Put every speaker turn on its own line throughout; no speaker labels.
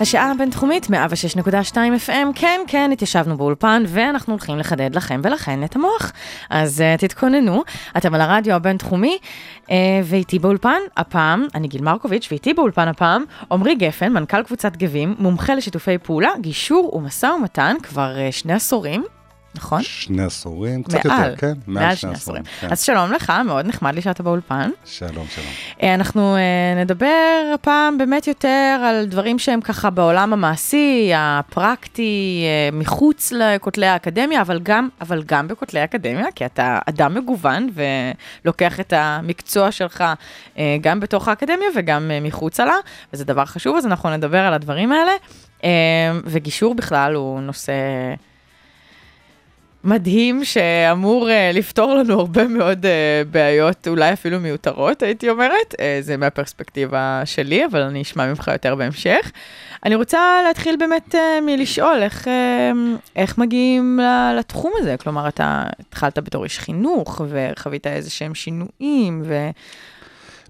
השעה הבינתחומית 106.2 FM, כן, כן, התיישבנו באולפן, ואנחנו הולכים לחדד לכם ולכן את המוח. אז uh, תתכוננו, אתם על הרדיו הבינתחומי, uh, ואיתי באולפן, הפעם, אני גיל מרקוביץ', ואיתי באולפן הפעם, עמרי גפן, מנכ"ל קבוצת גבים, מומחה לשיתופי פעולה, גישור ומשא ומתן, כבר uh, שני עשורים. נכון?
שני עשורים, קצת
מעל,
יותר, כן?
מעל שני עשורים. אז שלום לך, מאוד נחמד לי שאתה באולפן.
שלום, שלום.
אה, אנחנו אה, נדבר הפעם באמת יותר על דברים שהם ככה בעולם המעשי, הפרקטי, אה, מחוץ לכותלי האקדמיה, אבל גם, אבל גם בכותלי האקדמיה, כי אתה אדם מגוון ולוקח את המקצוע שלך גם בתוך האקדמיה וגם מחוצה לה, וזה דבר חשוב, אז אנחנו נדבר על הדברים האלה. וגישור בכלל הוא נושא... מדהים שאמור uh, לפתור לנו הרבה מאוד uh, בעיות, אולי אפילו מיותרות, הייתי אומרת. Uh, זה מהפרספקטיבה שלי, אבל אני אשמע ממך יותר בהמשך. אני רוצה להתחיל באמת uh, מלשאול איך, uh, איך מגיעים לתחום הזה. כלומר, אתה התחלת בתור איש חינוך, וחווית איזה שהם שינויים, ו...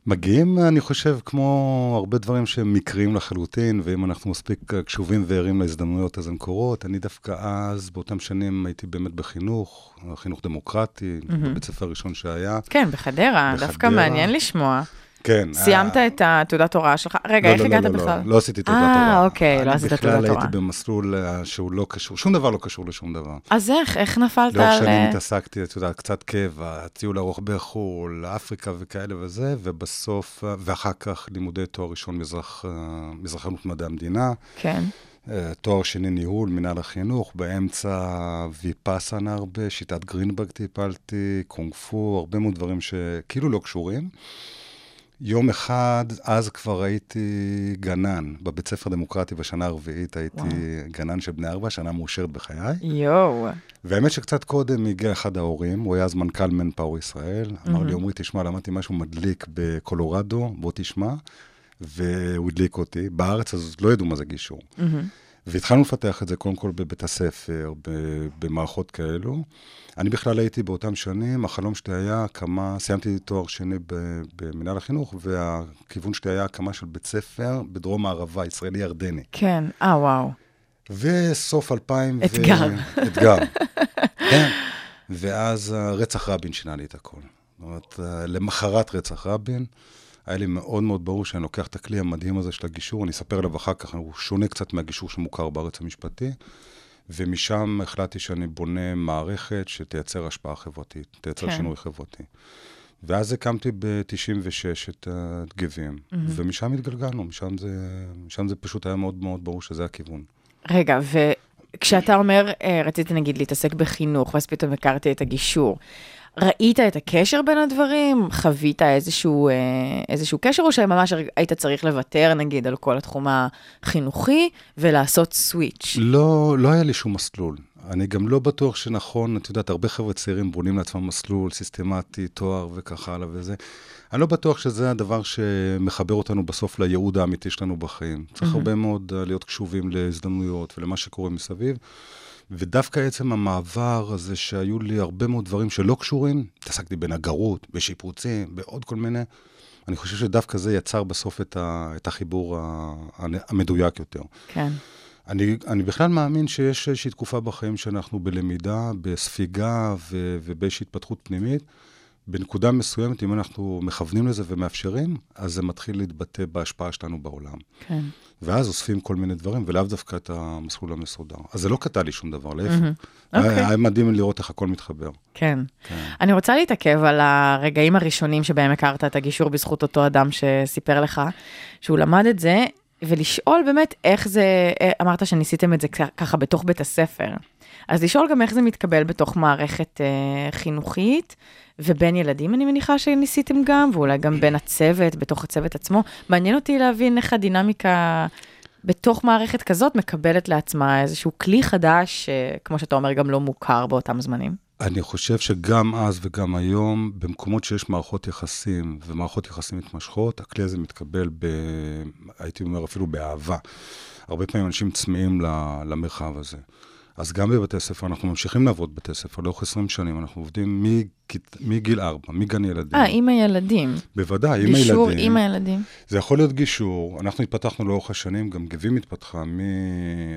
מגיעים, אני חושב, כמו הרבה דברים שהם מקריים לחלוטין, ואם אנחנו מספיק קשובים וערים להזדמנויות, אז הן קורות. אני דווקא אז, באותם שנים, הייתי באמת בחינוך, חינוך דמוקרטי, mm-hmm. בבית ספר הראשון שהיה.
כן, בחדרה, בחדרה. דווקא מעניין לשמוע.
כן.
סיימת את התעודת הוראה שלך? רגע, איך הגעת בכלל?
לא, לא עשיתי תעודת הוראה.
אה, אוקיי, לא עשית תעודת הוראה.
אני בכלל הייתי במסלול שהוא לא קשור, שום דבר לא קשור לשום דבר.
אז איך, איך נפלת
על... לאורך שנים התעסקתי, את יודעת, קצת קבע, טיול ארוך בחו"ל, אפריקה וכאלה וזה, ובסוף, ואחר כך לימודי תואר ראשון מזרחנות מדעי המדינה.
כן.
תואר שני ניהול, מנהל החינוך, באמצע ויפאסנה הרבה, שיטת גרינברג טיפלתי, קונג פו, הרבה מאוד דברים שכאילו לא קשורים. יום אחד, אז כבר הייתי גנן, בבית ספר דמוקרטי בשנה הרביעית הייתי וואו. גנן של בני ארבע, שנה מאושרת בחיי.
יואו.
והאמת שקצת קודם הגיע אחד ההורים, הוא היה אז מנכ"ל מנפאור ישראל, mm-hmm. אמר לי, עמרי, תשמע, למדתי משהו מדליק בקולורדו, בוא תשמע, והוא הדליק אותי. בארץ אז לא ידעו מה זה גישור. Mm-hmm. והתחלנו לפתח את זה קודם כל בבית הספר, במערכות כאלו. אני בכלל הייתי באותם שנים, החלום שלי היה הקמה, סיימתי תואר שני במנהל החינוך, והכיוון שלי היה הקמה של בית ספר בדרום הערבה, ישראלי-ירדני.
כן, אה, וואו.
וסוף 2000
אתגר.
ו... אתגר. כן. ואז רצח רבין שינה לי את הכל. זאת אומרת, למחרת רצח רבין, היה לי מאוד מאוד ברור שאני לוקח את הכלי המדהים הזה של הגישור, אני אספר עליו אחר כך, הוא שונה קצת מהגישור שמוכר בארץ המשפטי. ומשם החלטתי שאני בונה מערכת שתייצר השפעה חברתית, תייצר כן. שינוי חברתי. ואז הקמתי ב-96 את הגבים, mm-hmm. ומשם התגלגלנו, משם זה, משם זה פשוט היה מאוד מאוד ברור שזה הכיוון.
רגע, וכשאתה אומר, אה, רציתי נגיד להתעסק בחינוך, ואז פתאום הכרתי את הגישור, ראית את הקשר בין הדברים? חווית איזשהו, אה, איזשהו קשר, או שממש היית צריך לוותר, נגיד, על כל התחום החינוכי ולעשות סוויץ'?
לא, לא היה לי שום מסלול. אני גם לא בטוח שנכון, את יודעת, הרבה חבר'ה צעירים בונים לעצמם מסלול סיסטמטי, תואר וכך הלאה וזה. אני לא בטוח שזה הדבר שמחבר אותנו בסוף לייעוד האמיתי שלנו בחיים. צריך mm-hmm. הרבה מאוד אה, להיות קשובים להזדמנויות ולמה שקורה מסביב. ודווקא עצם המעבר הזה שהיו לי הרבה מאוד דברים שלא קשורים, התעסקתי בנגרות, בשיפוצים, בעוד כל מיני, אני חושב שדווקא זה יצר בסוף את, ה, את החיבור המדויק יותר.
כן.
אני, אני בכלל מאמין שיש איזושהי תקופה בחיים שאנחנו בלמידה, בספיגה ו, ובאיזושהי התפתחות פנימית. בנקודה מסוימת, אם אנחנו מכוונים לזה ומאפשרים, אז זה מתחיל להתבטא בהשפעה שלנו בעולם.
כן.
ואז אוספים כל מיני דברים, ולאו דווקא את המסלול המסודר. אז זה לא קטע לי שום דבר, להפך. Mm-hmm. Okay. היה מדהים לראות איך הכל מתחבר.
כן. כן. אני רוצה להתעכב על הרגעים הראשונים שבהם הכרת את הגישור בזכות אותו אדם שסיפר לך, שהוא למד את זה, ולשאול באמת איך זה, אה, אמרת שניסיתם את זה ככה בתוך בית הספר. אז לשאול גם איך זה מתקבל בתוך מערכת אה, חינוכית, ובין ילדים אני מניחה שניסיתם גם, ואולי גם בין הצוות, בתוך הצוות עצמו. מעניין אותי להבין איך הדינמיקה בתוך מערכת כזאת מקבלת לעצמה איזשהו כלי חדש, שכמו שאתה אומר, גם לא מוכר באותם זמנים.
אני חושב שגם אז וגם היום, במקומות שיש מערכות יחסים ומערכות יחסים מתמשכות, הכלי הזה מתקבל, ב, הייתי אומר אפילו באהבה. הרבה פעמים אנשים צמאים למרחב הזה. אז גם בבתי ספר, אנחנו ממשיכים לעבוד בבתי ספר לאורך 20 שנים, אנחנו עובדים מכית- מגיל 4, מגן ילדים.
אה, עם הילדים.
בוודאי, עם
גישור
הילדים.
עם הילדים.
זה יכול להיות גישור, אנחנו התפתחנו לאורך השנים, גם גבים התפתחה מ, אה,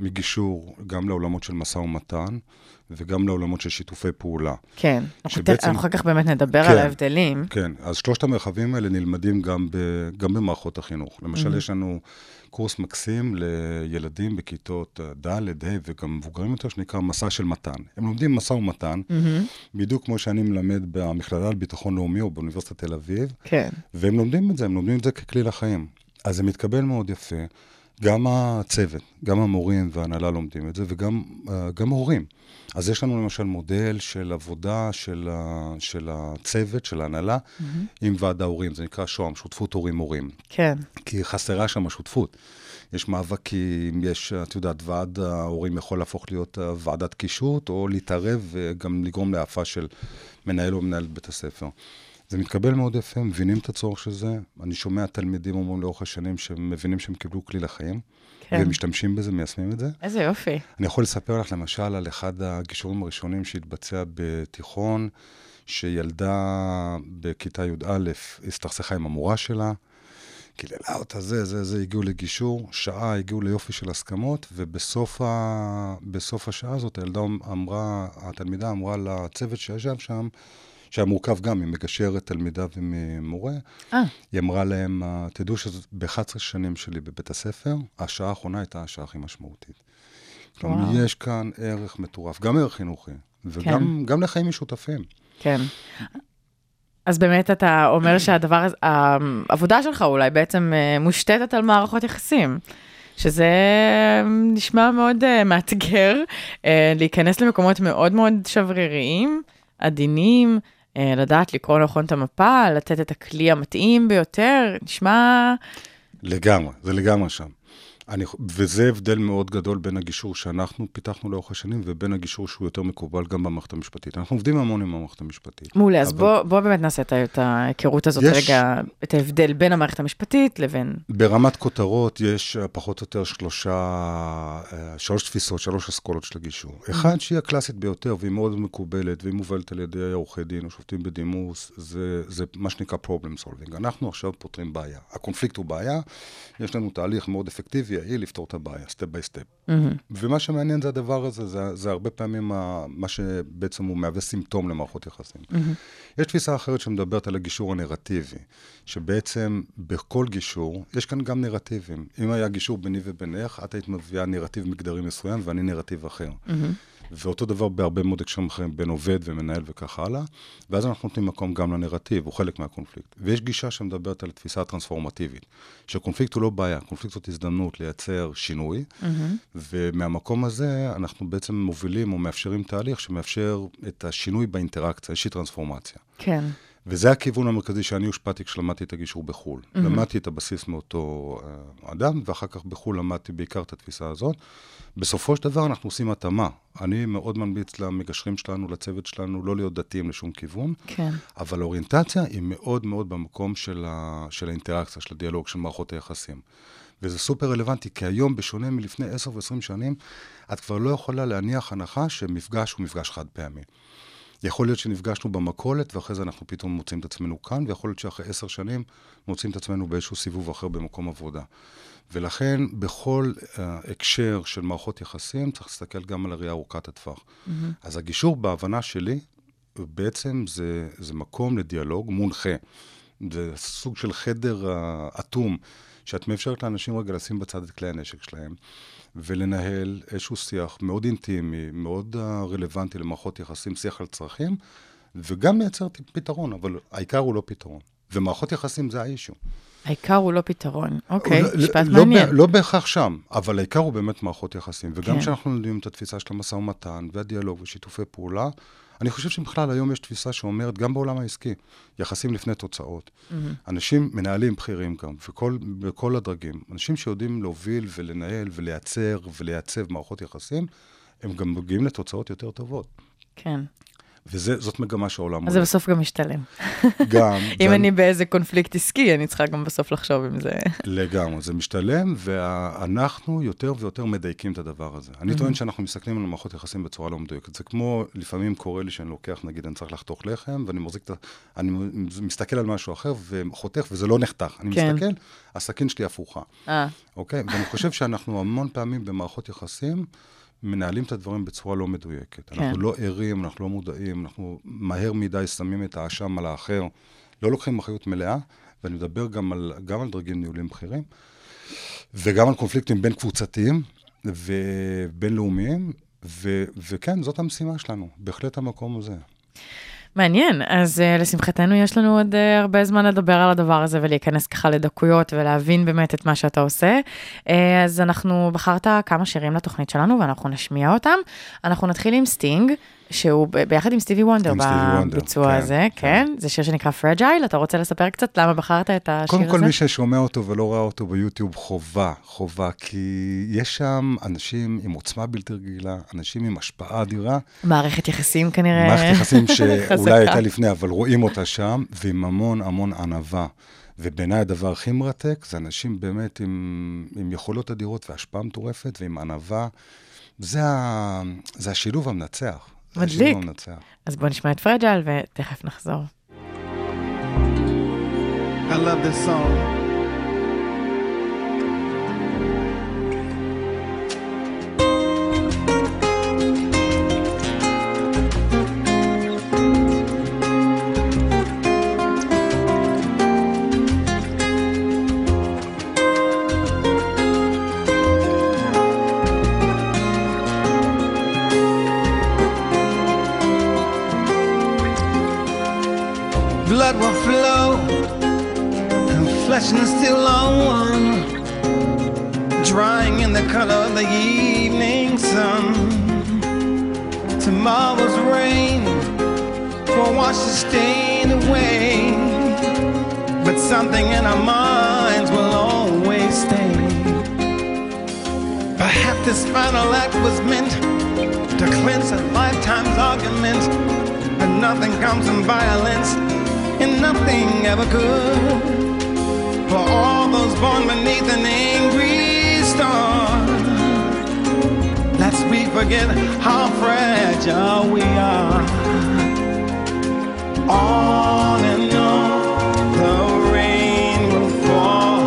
מגישור גם לעולמות של משא ומתן וגם לעולמות של שיתופי פעולה.
כן. אנחנו
שבעצם-
אנחנו אחר כך באמת נדבר
כן.
על ההבדלים.
כן, אז שלושת המרחבים האלה נלמדים גם, ב, גם במערכות החינוך. למשל,
Mhm.
יש לנו קורס מקסים לילדים בכיתות ד', ה' וגם מבוגרים יותר, שנקרא מסע של מתן. הם לומדים משא ומתן,
מהמם.
בדיוק כמו שאני מלמד במכללה לביטחון לאומי או באוניברסיטת תל אביב,
כן.
והם לומדים את זה, הם לומדים את זה ככלי לחיים. אז זה מתקבל מאוד יפה. גם הצוות, גם המורים וההנהלה לומדים את זה, וגם אה, גם ההורים. אז יש לנו למשל מודל של עבודה של, ה, של הצוות, של ההנהלה, עם ועד ההורים, זה נקרא שוהם, שותפות הורים-מורים.
כן.
כי חסרה שם השותפות. יש מאבקים, יש, את יודעת, ועד ההורים יכול להפוך להיות אה, ועדת קישוט, או להתערב וגם לגרום להאפה של מנהל או מנהלת בית הספר. זה מתקבל מאוד יפה, מבינים את הצורך של זה. אני שומע תלמידים אומרים לאורך השנים שהם מבינים שהם קיבלו כלי לחיים,
כן.
והם משתמשים בזה, מיישמים את זה.
איזה יופי.
אני יכול לספר לך למשל על אחד הגישורים הראשונים שהתבצע בתיכון, שילדה בכיתה י"א הסתכסכה עם המורה שלה, קיללה אותה, זה, זה, זה, הגיעו לגישור, שעה הגיעו ליופי של הסכמות, ובסוף ה... השעה הזאת הילדה אמרה, התלמידה אמרה לצוות שישב שם, שהיה מורכב גם ממגשרת, תלמידה וממורה,
אה,
היא אמרה להם, "אה, תדעו שב-11 שנים שלי בבית הספר, השעה האחרונה הייתה השעה הכי משמעותית. כלומר. יש כאן ערך מטורף, גם ערך חינוכי, וגם גם לחיים משותפים.
כן. אז באמת אתה אומר שהדבר העבודה שלך אולי בעצם אה, מושתתת על מערכות יחסים. שזה אה, נשמע מאוד אה, מאתגר, אה, להיכנס למקומות מאוד מאוד שבריריים, עדינים, אה, לדעת לקרוא נכון את המפה, לתת את הכלי המתאים ביותר, נשמע...
לגמרי, זה לגמרי שם. אני, וזה הבדל מאוד גדול בין הגישור שאנחנו פיתחנו לאורך השנים, ובין הגישור שהוא יותר מקובל גם במערכת המשפטית. אנחנו עובדים המון עם המערכת המשפטית.
מעולה, אז
אבל-
בוא, בוא באמת נעשה את ההיכרות הזאת
יש-
רגע, את ההבדל בין המערכת המשפטית לבין...
ברמת כותרות יש פחות או יותר שלושה, אה, שלוש תפיסות, שלוש אסכולות של הגישור. אחד שהיא הקלאסית ביותר, והיא מאוד מקובלת, והיא מובלת על ידי עורכי דין או שופטים בדימוס, זה, זה מה שנקרא problem solving. אנחנו עכשיו פותרים בעיה. הקונפליקט הוא בעיה, יש לנו תהליך מאוד אפקטיבי, יעיל, לפתור את הבעיה, step by step. ומה שמעניין זה הדבר הזה, זה, זה הרבה פעמים ה, מה שבעצם הוא מהווה סימפטום למערכות יחסים. יש תפיסה אחרת שמדברת על הגישור הנרטיבי, שבעצם בכל גישור, יש כאן גם נרטיבים. אם היה גישור ביני ובינך, את היית מביאה נרטיב מגדרי מסוים ואני נרטיב אחר. ואותו דבר בהרבה מאוד הקשרים אחרים, בין עובד ומנהל וכך הלאה, ואז אנחנו נותנים מקום גם לנרטיב, הוא חלק מהקונפליקט. ויש גישה שמדברת על תפיסה טרנספורמטיבית, שקונפליקט הוא לא בעיה, קונפליקט זאת הזדמנות לייצר שינוי, ומהמקום הזה אנחנו בעצם מובילים או מאפשרים תהליך שמאפשר את השינוי באינטראקציה, איזושהי טרנספורמציה.
כן.
וזה הכיוון המרכזי שאני הושפעתי כשלמדתי את הגישור בחו"ל. Mm-hmm. למדתי את הבסיס מאותו uh, אדם, ואחר כך בחו"ל למדתי בעיקר את התפיסה הזאת. בסופו של דבר אנחנו עושים התאמה. אני מאוד ממליץ למגשרים שלנו, לצוות שלנו, לא להיות דתיים לשום כיוון,
כן.
אבל האוריינטציה היא מאוד מאוד במקום של, ה... של האינטראקציה, של הדיאלוג, של מערכות היחסים. וזה סופר רלוונטי, כי היום, בשונה מלפני 10 ו-20 שנים, את כבר לא יכולה להניח הנחה שמפגש הוא מפגש חד פעמי. יכול להיות שנפגשנו במכולת, ואחרי זה אנחנו פתאום מוצאים את עצמנו כאן, ויכול להיות שאחרי עשר שנים מוצאים את עצמנו באיזשהו סיבוב אחר במקום עבודה. ולכן, בכל uh, הקשר של מערכות יחסים, צריך להסתכל גם על הראייה ארוכת הטווח. Mm-hmm. אז הגישור, בהבנה שלי, בעצם זה, זה מקום לדיאלוג מונחה. זה סוג של חדר uh, אטום, שאת מאפשרת לאנשים רגע לשים בצד את כלי הנשק שלהם. ולנהל איזשהו שיח מאוד אינטימי, מאוד uh, רלוונטי למערכות יחסים, שיח על צרכים, וגם מייצר פתרון, אבל העיקר הוא לא פתרון. ומערכות יחסים זה האישו.
העיקר הוא לא פתרון. אוקיי,
לא-
משפט
לא,
מעניין.
ב- לא בהכרח שם, אבל העיקר הוא באמת מערכות יחסים. וגם
כן.
כשאנחנו לומדים את התפיסה של המשא ומתן, והדיאלוג ושיתופי פעולה, אני חושב שבכלל היום יש תפיסה שאומרת, גם בעולם העסקי, יחסים לפני תוצאות. אנשים, מנהלים בכירים גם, וכל, בכל הדרגים, אנשים שיודעים להוביל ולנהל ולייצר ולייצב מערכות יחסים, הם גם מגיעים לתוצאות יותר טובות.
כן.
וזאת מגמה שהעולם
אז זה בסוף גם משתלם.
גם.
אם
ואני-
אני באיזה קונפליקט עסקי, אני צריכה גם בסוף לחשוב אם זה...
לגמרי, זה משתלם, ואנחנו יותר ויותר מדייקים את הדבר הזה. אני טוען שאנחנו מסתכלים על מערכות יחסים בצורה לא מדויקת. זה כמו, לפעמים קורה לי שאני לוקח, נגיד, אני צריך לחתוך לחם, ואני מחזיק את ה... אני מסתכל על משהו אחר וחותך, וזה לא נחתך. אני
כן.
מסתכל, הסכין שלי הפוכה,
אה,
אוקיי? ואני חושב שאנחנו המון פעמים במערכות יחסים, מנהלים את הדברים בצורה לא מדויקת.
כן.
אנחנו לא ערים, אנחנו לא מודעים, אנחנו מהר מדי שמים את האשם על האחר, לא לוקחים אחריות מלאה, ואני מדבר גם על, גם על דרגים ניהולים בכירים, וגם על קונפליקטים בין קבוצתיים ובינלאומיים, ו- וכן, זאת המשימה שלנו, בהחלט המקום הזה.
מעניין, אז uh, לשמחתנו יש לנו עוד uh, הרבה זמן לדבר על הדבר הזה ולהיכנס ככה לדקויות ולהבין באמת את מה שאתה עושה. אה, אז אנחנו בחרת כמה שירים לתוכנית שלנו ואנחנו נשמיע אותם. אנחנו נתחיל עם סטינג, שהוא ב- ביחד עם סטיבי וונדר בביצוע
כן,
הזה, כן.
כן.
זה שיר שנקרא Fragile, אתה רוצה לספר קצת למה בחרת את השיר
קודם
הזה?
כל, מי ששומע אותו ולא ראה אותו ביוטיוב, חובה, חובה, כי יש שם אנשים עם עוצמה בלתי רגילה, אנשים עם השפעה אדירה,
מערכת יחסים כנראה.
מערכת יחסים שאולי. הייתה לפני, אבל רואים אותה שם, ועם המון המון ענווה. ובעיניי הדבר הכי מרתק זה אנשים באמת עם, עם יכולות אדירות והשפעה מטורפת ועם ענווה. זה, ה, זה השילוב המנצח.
מדליק.
המנצח.
אז בוא נשמע את פרג'ייל ותכף נחזור.
I love this song. Steel are one, drying in the color of the evening sun. Tomorrow's rain will wash the stain away, but something in our minds will always stay. Perhaps this final act was meant to cleanse a lifetime's argument, but nothing comes from violence and nothing ever could. For all those born beneath an angry star, lest we forget how fragile we are. On and on, the rain will fall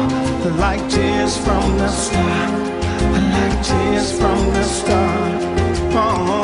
like tears from the sky, like tears from the stars. On, oh.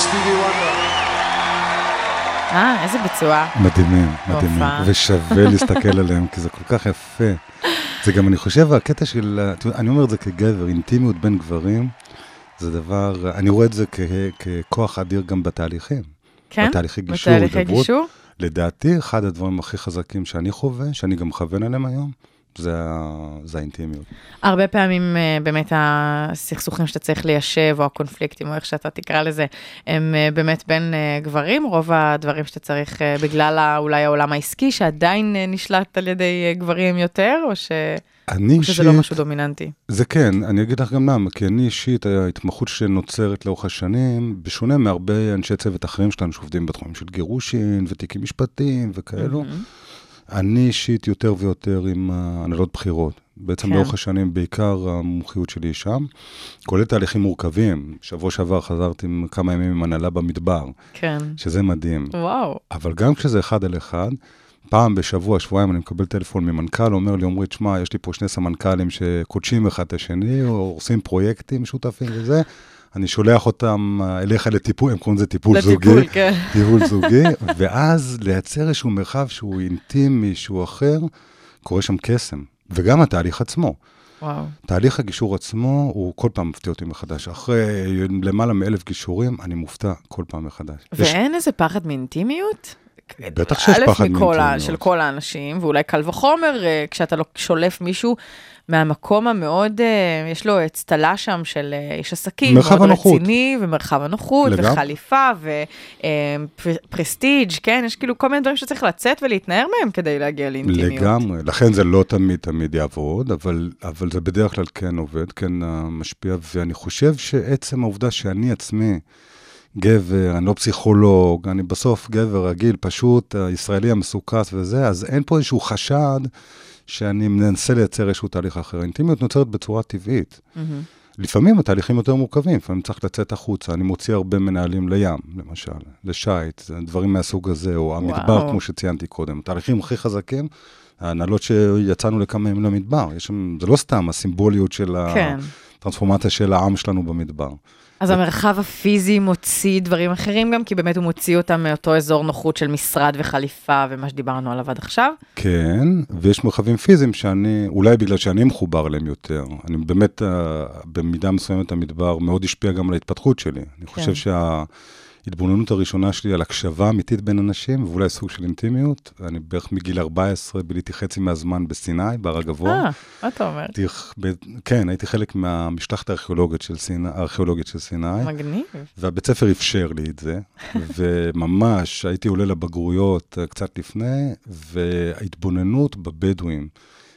וסטיבי וונדר.
אה, איזה ביצוע.
מדהימים, מדהימים. ושווה להסתכל עליהם, כי זה כל כך יפה. זה גם, אני חושב, הקטע של, אני אומר את זה כגבר, אינטימיות בין גברים, זה דבר, אני רואה את זה כ- ככוח אדיר גם בתהליכים.
כן?
בתהליכי גישור,
בתהליכי. גישור?
לדעתי, אחד הדברים הכי חזקים שאני חווה, שאני גם מכוון עליהם היום, זה, זה האינטימיות.
הרבה פעמים אה, באמת הסכסוכים שאתה צריך ליישב, או הקונפליקטים, או איך שאתה תקרא לזה, הם אה, באמת בין אה, גברים, רוב הדברים שאתה צריך, בגלל אולי העולם העסקי, שעדיין נשלט על ידי גברים יותר, או ש...
אני
או שזה
אישית,
לא משהו דומיננטי.
זה כן, אני אגיד לך גם למה, כי אני אישית, ההתמחות שנוצרת לאורך השנים, בשונה מהרבה אנשי צוות אחרים שלנו שעובדים בתחומים של גירושין ותיקים משפטיים וכאלו, אני אישית יותר ויותר עם הנהלות בחירות. בעצם
כן.
לאורך השנים, בעיקר המומחיות שלי היא שם, כולל תהליכים מורכבים. שבוע שעבר חזרתי עם כמה ימים עם הנהלה במדבר,
כן.
שזה מדהים.
וואו.
אבל גם כשזה אחד על אחד, פעם בשבוע, שבועיים, אני מקבל טלפון ממנכ"ל, אומר לי, עמרי, תשמע, יש לי פה שני סמנכ"לים שקודשים אחד את השני, או עושים פרויקטים משותפים וזה, אני שולח אותם אה, אליך לטיפול, הם קוראים לזה טיפול זוגי.
לטיפול, כן.
טיפול זוגי, ואז לייצר איזשהו מרחב שהוא אינטימי, שהוא אחר, קורה שם קסם. וגם התהליך עצמו.
וואו.
תהליך הגישור עצמו, הוא כל פעם מפתיע אותי מחדש. אחרי למעלה מאלף גישורים, אני מופתע כל פעם מחדש. יש-
ואין איזה פחד מאינטימיות?
בטח שיש פחד מאינטימיות.
של כל האנשים, ואולי קל וחומר, אה, כשאתה לא שולף מישהו מהמקום המאוד, אה, יש לו אצטלה שם של אה, איש עסקים,
מרחב
מאוד
הנוחות.
רציני, ומרחב הנוחות,
לגמרי.
וחליפה, ופרסטיג', כן? יש כאילו כל מיני דברים שצריך לצאת ולהתנער מהם כדי להגיע לאינטימיות.
לגמרי, לכן זה לא תמיד תמיד יעבוד, אבל, אבל זה בדרך כלל כן עובד, כן אה, משפיע, ואני חושב שעצם העובדה שאני עצמי גבר, אני לא פסיכולוג, אני בסוף גבר רגיל, פשוט, הישראלי המסוכס וזה, אז אין פה איזשהו חשד שאני מנסה לייצר איזשהו תהליך אחר. האינטימיות נוצרת בצורה טבעית.
מהמם.
לפעמים התהליכים יותר מורכבים, לפעמים צריך לצאת החוצה. אני מוציא הרבה מנהלים לים, למשל, לשייט, דברים מהסוג הזה, או המדבר,
וואו.
כמו שציינתי קודם. התהליכים הכי חזקים, ההנהלות שיצאנו לכמה ימים למדבר. יש שם, זה לא סתם הסימבוליות של
כן.
הטרנספורמציה של העם שלנו במדבר.
אז המרחב הפיזי מוציא דברים אחרים גם, כי באמת הוא מוציא אותם מאותו אזור נוחות של משרד וחליפה ומה שדיברנו עליו עד עכשיו.
כן, ויש מרחבים פיזיים שאני, אולי בגלל שאני מחובר אליהם יותר. אני באמת, במידה מסוימת המדבר מאוד השפיע גם על ההתפתחות שלי. אני חושב שההתבוננות הראשונה שלי על הקשבה אמיתית בין אנשים, ואולי סוג של אינטימיות, אני בערך מגיל 14 ביליתי חצי מהזמן בסיני, בהר הגבוה.
אה, מה אתה אומר?
הייתי, ב- כן, הייתי חלק מהמשלחת הארכיאולוגית של סיני, הארכיאולוגית של סיני.
מגניב.
והבית ספר אפשר לי את זה, וממש הייתי עולה לבגרויות אה, קצת לפני, וההתבוננות בבדואים,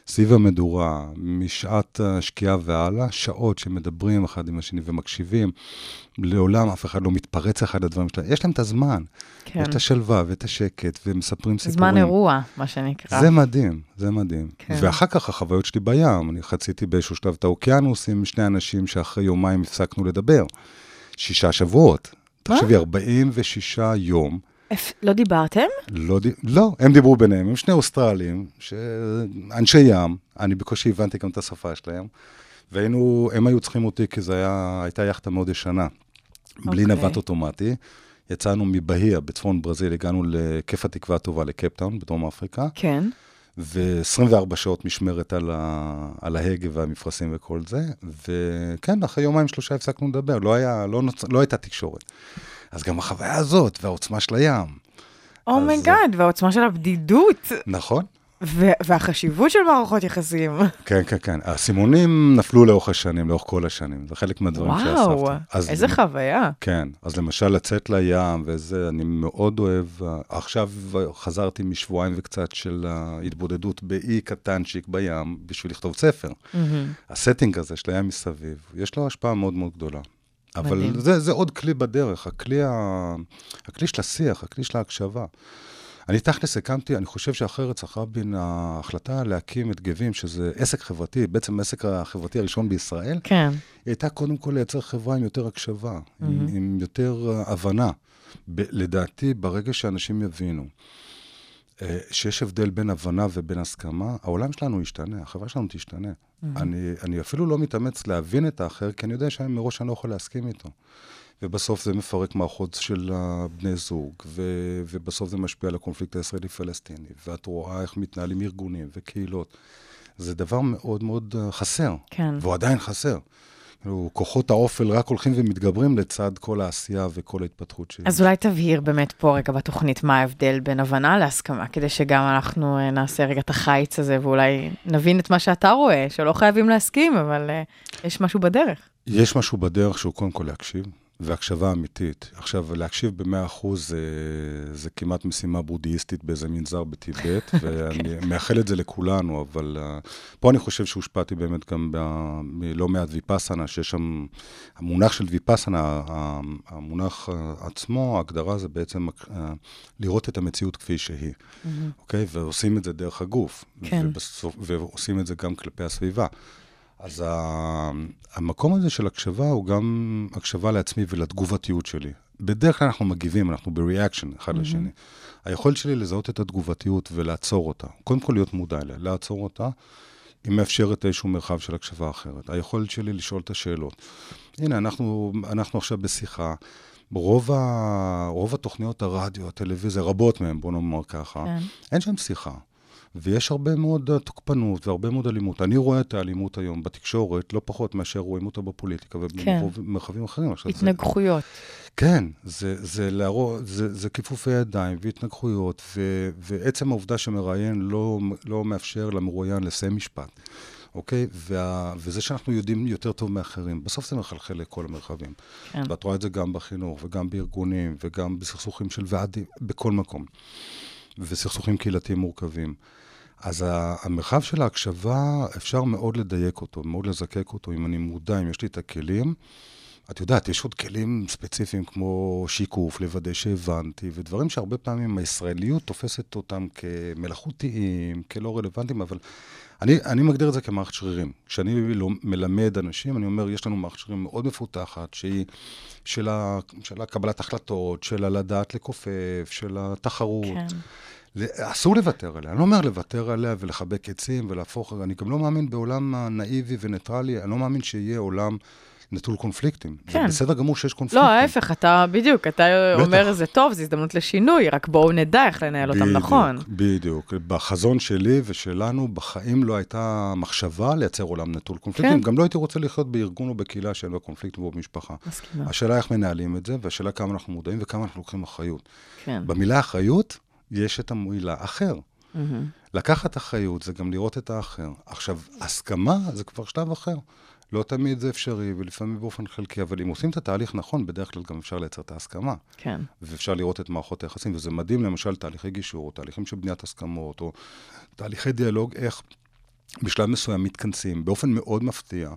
סביב המדורה, משעת השקיעה והלאה, שעות שמדברים אחד עם השני ומקשיבים, לעולם אף אחד לא מתפרץ אחד לדברים שלהם, יש להם את הזמן,
כן.
יש את השלווה ואת השקט, ומספרים סיפורים.
זמן אירוע, מה שנקרא.
זה מדהים, זה מדהים.
כן.
ואחר כך החוויות שלי בים, אני חציתי באיזשהו שלב את האוקיינוס עם שני אנשים שאחרי יומיים הפסקנו לדבר. שישה שבועות.
מה?
תחשבי, 46 יום.
לא דיברתם?
לא. לא, הם דיברו ביניהם, הם שני אוסטרלים. אנשי ים, אני בקושי הבנתי גם את השפה שלהם, והיינו, הם היו צריכים אותי כי זו היה, הייתה יאכטה מאוד ישנה, בלי
אוקיי.
נווט אוטומטי. יצאנו מבהיה, בצפון ברזיל, הגענו לכף התקווה הטובה לקייפטאון, בדרום אפריקה,
כן.
ו-24 שעות משמרת על, ה... על ההגה והמפרשים וכל זה, וכן, אחרי יומיים שלושה הפסקנו לדבר, לא, היה, לא, נוצ... לא הייתה תקשורת. אז גם החוויה הזאת, והעוצמה של הים,
oh my God, והעוצמה של הבדידות,
נכון?
ו- והחשיבות של מערכות יחסים.
כן, כן, כן. האסימונים נפלו לאורך השנים, לאורך כל השנים. זה חלק מהדברים שאספתי.
וואו,
אז
איזה חוויה.
כן, אז למשל לצאת לים וזה, אני מאוד אוהב. עכשיו חזרתי משבועיים וקצת של ההתבודדות באי קטנצ'יק בים בשביל לכתוב ספר.
מהמם.
הסטינג הזה של הים מסביב, יש לו השפעה מאוד מאוד גדולה. אבל
מדהים.
זה, זה עוד כלי בדרך, הכלי, ה... הכלי של השיח, הכלי של ההקשבה. אני תכלס הקמתי, אני חושב שאחרי רצח רבין, ההחלטה להקים את גבים, שזה עסק חברתי, בעצם העסק החברתי הראשון בישראל,
כן.
היא הייתה קודם כל לייצר חברה עם יותר הקשבה, mm-hmm. עם, עם יותר אה, הבנה. ב- לדעתי, ברגע שאנשים יבינו אה, שיש הבדל בין הבנה ובין הסכמה, העולם שלנו ישתנה, החברה שלנו תשתנה. Mm-hmm. אני, אני אפילו לא מתאמץ להבין את האחר, כי אני יודע שמראש אני לא יכול להסכים איתו. ובסוף זה מפרק מערכות של בני זוג, ו- ובסוף זה משפיע על הקונפליקט הישראלי-פלסטיני, ואת רואה איך מתנהלים ארגונים וקהילות. זה דבר מאוד מאוד חסר,
כן.
והוא עדיין חסר. כאילו, כוחות האופל רק הולכים ומתגברים לצד כל העשייה וכל ההתפתחות שלי.
אז אולי תבהיר באמת פה רגע בתוכנית מה ההבדל בין הבנה להסכמה, כדי שגם אנחנו אה, נעשה רגע את החיץ הזה ואולי נבין את מה שאתה רואה, שלא חייבים להסכים, אבל אה, יש משהו בדרך.
יש משהו בדרך שהוא קודם כל להקשיב, והקשבה אמיתית. עכשיו, להקשיב במאה אחוז זה, זה כמעט משימה בודהיסטית באיזה מנזר בטיבט, ואני מאחל את זה לכולנו, אבל uh, פה אני חושב שהושפעתי באמת גם ב, מלא מעט ויפאסנה, שיש שם, המונח של ויפאסנה, המונח עצמו, ההגדרה זה בעצם uh, לראות את המציאות כפי שהיא, אוקיי? Mm-hmm. Okay? ועושים את זה דרך הגוף.
כן.
ובסוף, ועושים את זה גם כלפי הסביבה. אז ה... המקום הזה של הקשבה הוא גם הקשבה לעצמי ולתגובתיות שלי. בדרך כלל אנחנו מגיבים, אנחנו בריאקשן אחד mm-hmm. לשני. היכולת שלי לזהות את התגובתיות ולעצור אותה, קודם כל להיות מודע אליה, לעצור אותה, היא מאפשרת איזשהו מרחב של הקשבה אחרת. היכולת שלי לשאול את השאלות. הנה, אנחנו, אנחנו עכשיו בשיחה. רוב, ה, רוב התוכניות הרדיו, הטלוויזיה, רבות מהן, בוא נאמר ככה, כן. אין שם שיחה. ויש הרבה מאוד אה, תוקפנות והרבה מאוד אלימות. אני רואה את האלימות היום בתקשורת לא פחות מאשר רואים אותה בפוליטיקה ובמרחבים כן. אחרים.
התנגחויות.
זה, כן, זה, זה, להרוא, זה, זה כיפופי ידיים והתנגחויות, ו, ועצם העובדה שמראיין לא, לא מאפשר למרואיין לסיים משפט. אוקיי? וה... וזה שאנחנו יודעים יותר טוב מאחרים, בסוף זה מחלחל לכל המרחבים. כן. ואת רואה את זה גם בחינוך, וגם בארגונים, וגם בסכסוכים של ועדים, בכל מקום. וסכסוכים קהילתיים מורכבים. אז המרחב של ההקשבה, אפשר מאוד לדייק אותו, מאוד לזקק אותו, אם אני מודע, אם יש לי את הכלים. את יודעת, יש עוד כלים ספציפיים כמו שיקוף, לוודא שהבנתי, ודברים שהרבה פעמים הישראליות תופסת אותם כמלאכותיים, כלא רלוונטיים, אבל אני, אני מגדיר את זה כמערכת שרירים. כשאני לא, מלמד אנשים, אני אומר, יש לנו מערכת שרירים מאוד מפותחת, שהיא של, ה, של הקבלת החלטות, של הלדעת לכופף, של התחרות. כן. אסור לוותר עליה. אני לא אומר לוותר עליה ולחבק עצים ולהפוך, אני גם לא מאמין בעולם נאיבי וניטרלי, אני לא מאמין שיהיה עולם נטול קונפליקטים. כן. זה בסדר גמור שיש קונפליקטים.
לא, ההפך, אתה בדיוק, אתה בטח. אומר, זה טוב, זו הזדמנות לשינוי, רק בואו נדע איך לנהל אותם
בדיוק,
נכון.
בדיוק. בחזון שלי ושלנו, בחיים לא הייתה מחשבה לייצר עולם נטול קונפליקטים. כן. גם לא הייתי רוצה לחיות בארגון או בקהילה שאין בה קונפליקטים או במשפחה. מסכימה. השאלה איך מנהלים את זה, והשאלה כמה אנחנו מודעים וכמה אנחנו לוקחים אחריות. כן. במילה אחריות, יש את המילה אחר. Mm-hmm. לקחת אחריות זה גם לראות את האחר. עכשיו, הסכמה זה כבר שלב אחר. לא תמיד זה אפשרי, ולפעמים באופן חלקי, אבל אם עושים את התהליך נכון, בדרך כלל גם אפשר לייצר את ההסכמה.
כן.
ואפשר לראות את מערכות היחסים, וזה מדהים, למשל, תהליכי גישור, או תהליכים של בניית הסכמות, או תהליכי דיאלוג, איך בשלב מסוים מתכנסים, באופן מאוד מפתיע,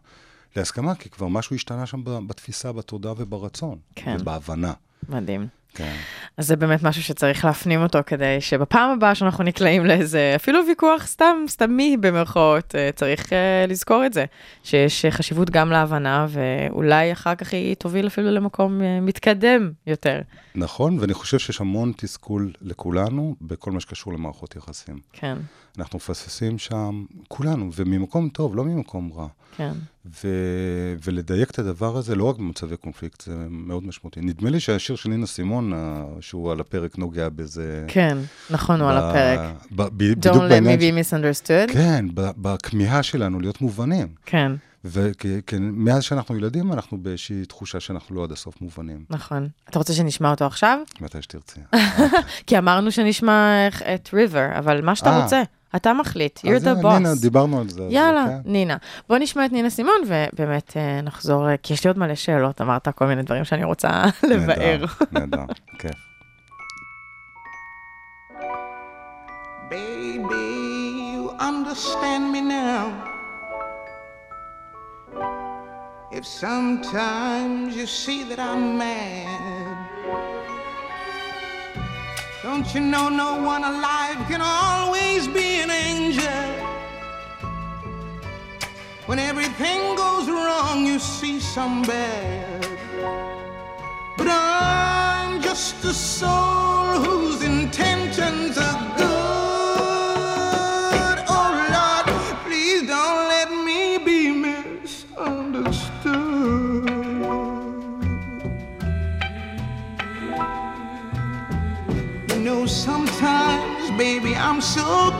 להסכמה, כי כבר משהו השתנה שם בתפיסה, בתודעה וברצון.
כן.
ובהבנה.
מדהים.
כן.
אז זה באמת משהו שצריך להפנים אותו כדי שבפעם הבאה שאנחנו נקלעים לאיזה, אפילו ויכוח סתם, סתמי במרכאות, אה, צריך אה, לזכור את זה, שיש חשיבות גם להבנה, ואולי אחר כך היא תוביל אפילו למקום אה, מתקדם יותר.
נכון, ואני חושב שיש המון תסכול לכולנו בכל מה שקשור למערכות יחסים.
כן.
אנחנו מפספסים שם, כולנו, וממקום טוב, לא ממקום רע.
כן.
ו- ולדייק את הדבר הזה, לא רק במצבי קונפליקט, זה מאוד משמעותי. נדמה לי שהשיר של נינה סימון, שהוא על הפרק, נוגע בזה.
כן, נכון, הוא על הפרק.
ב- ב-
Don't let me be misunderstood.
כן, בכמיהה שלנו להיות מובנים.
כן.
ומאז שאנחנו ילדים, אנחנו באיזושהי תחושה שאנחנו לא עד הסוף מובנים.
נכון. אתה רוצה שנשמע אותו עכשיו?
מתי שתרצי.
כי אמרנו שנשמע את ריבר, אבל מה שאתה רוצה. אתה מחליט, you're the boss.
נינה, דיברנו על זה.
יאללה, כן. נינה. בוא נשמע את נינה סימון, ובאמת אה, נחזור, כי יש לי עוד מלא שאלות, אמרת כל מיני דברים שאני רוצה לבאר.
נהדר, כיף.
Baby, you understand me now. If sometimes you see that I'm mad, don't you know no one alive can always be an angel? When everything goes wrong, you see some bad. But I'm just a soul whose intentions are Sâu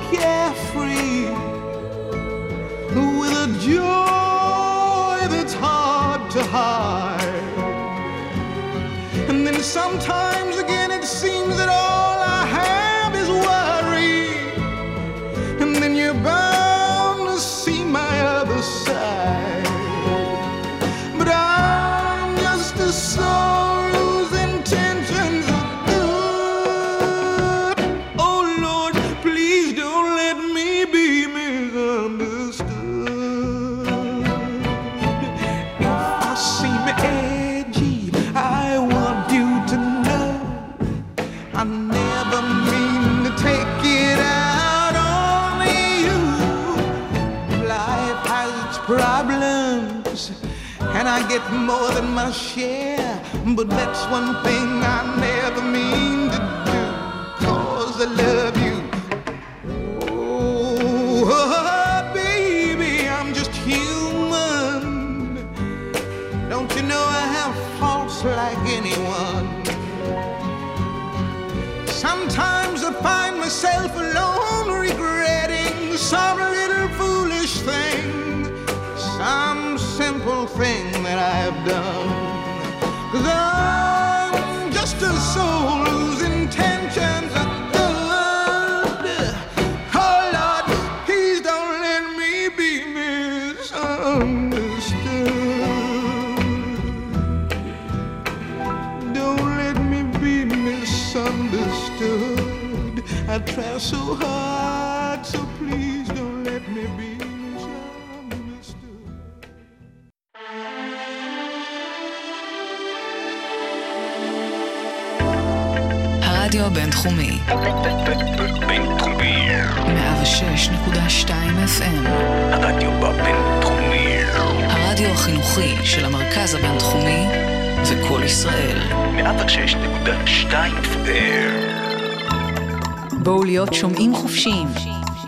But that's one thing I never mean to do, cause I love you. Oh, baby, I'm just human. Don't you know I have faults like anyone? Sometimes I find myself alone regretting some little foolish thing, some simple thing that I've done.
בינתחומי.
106.2 FM,
הרדיו בבינתחומי.
הרדיו החינוכי של המרכז הבינתחומי וקול ישראל.
106.2 FM.
בואו להיות שומעים חופשיים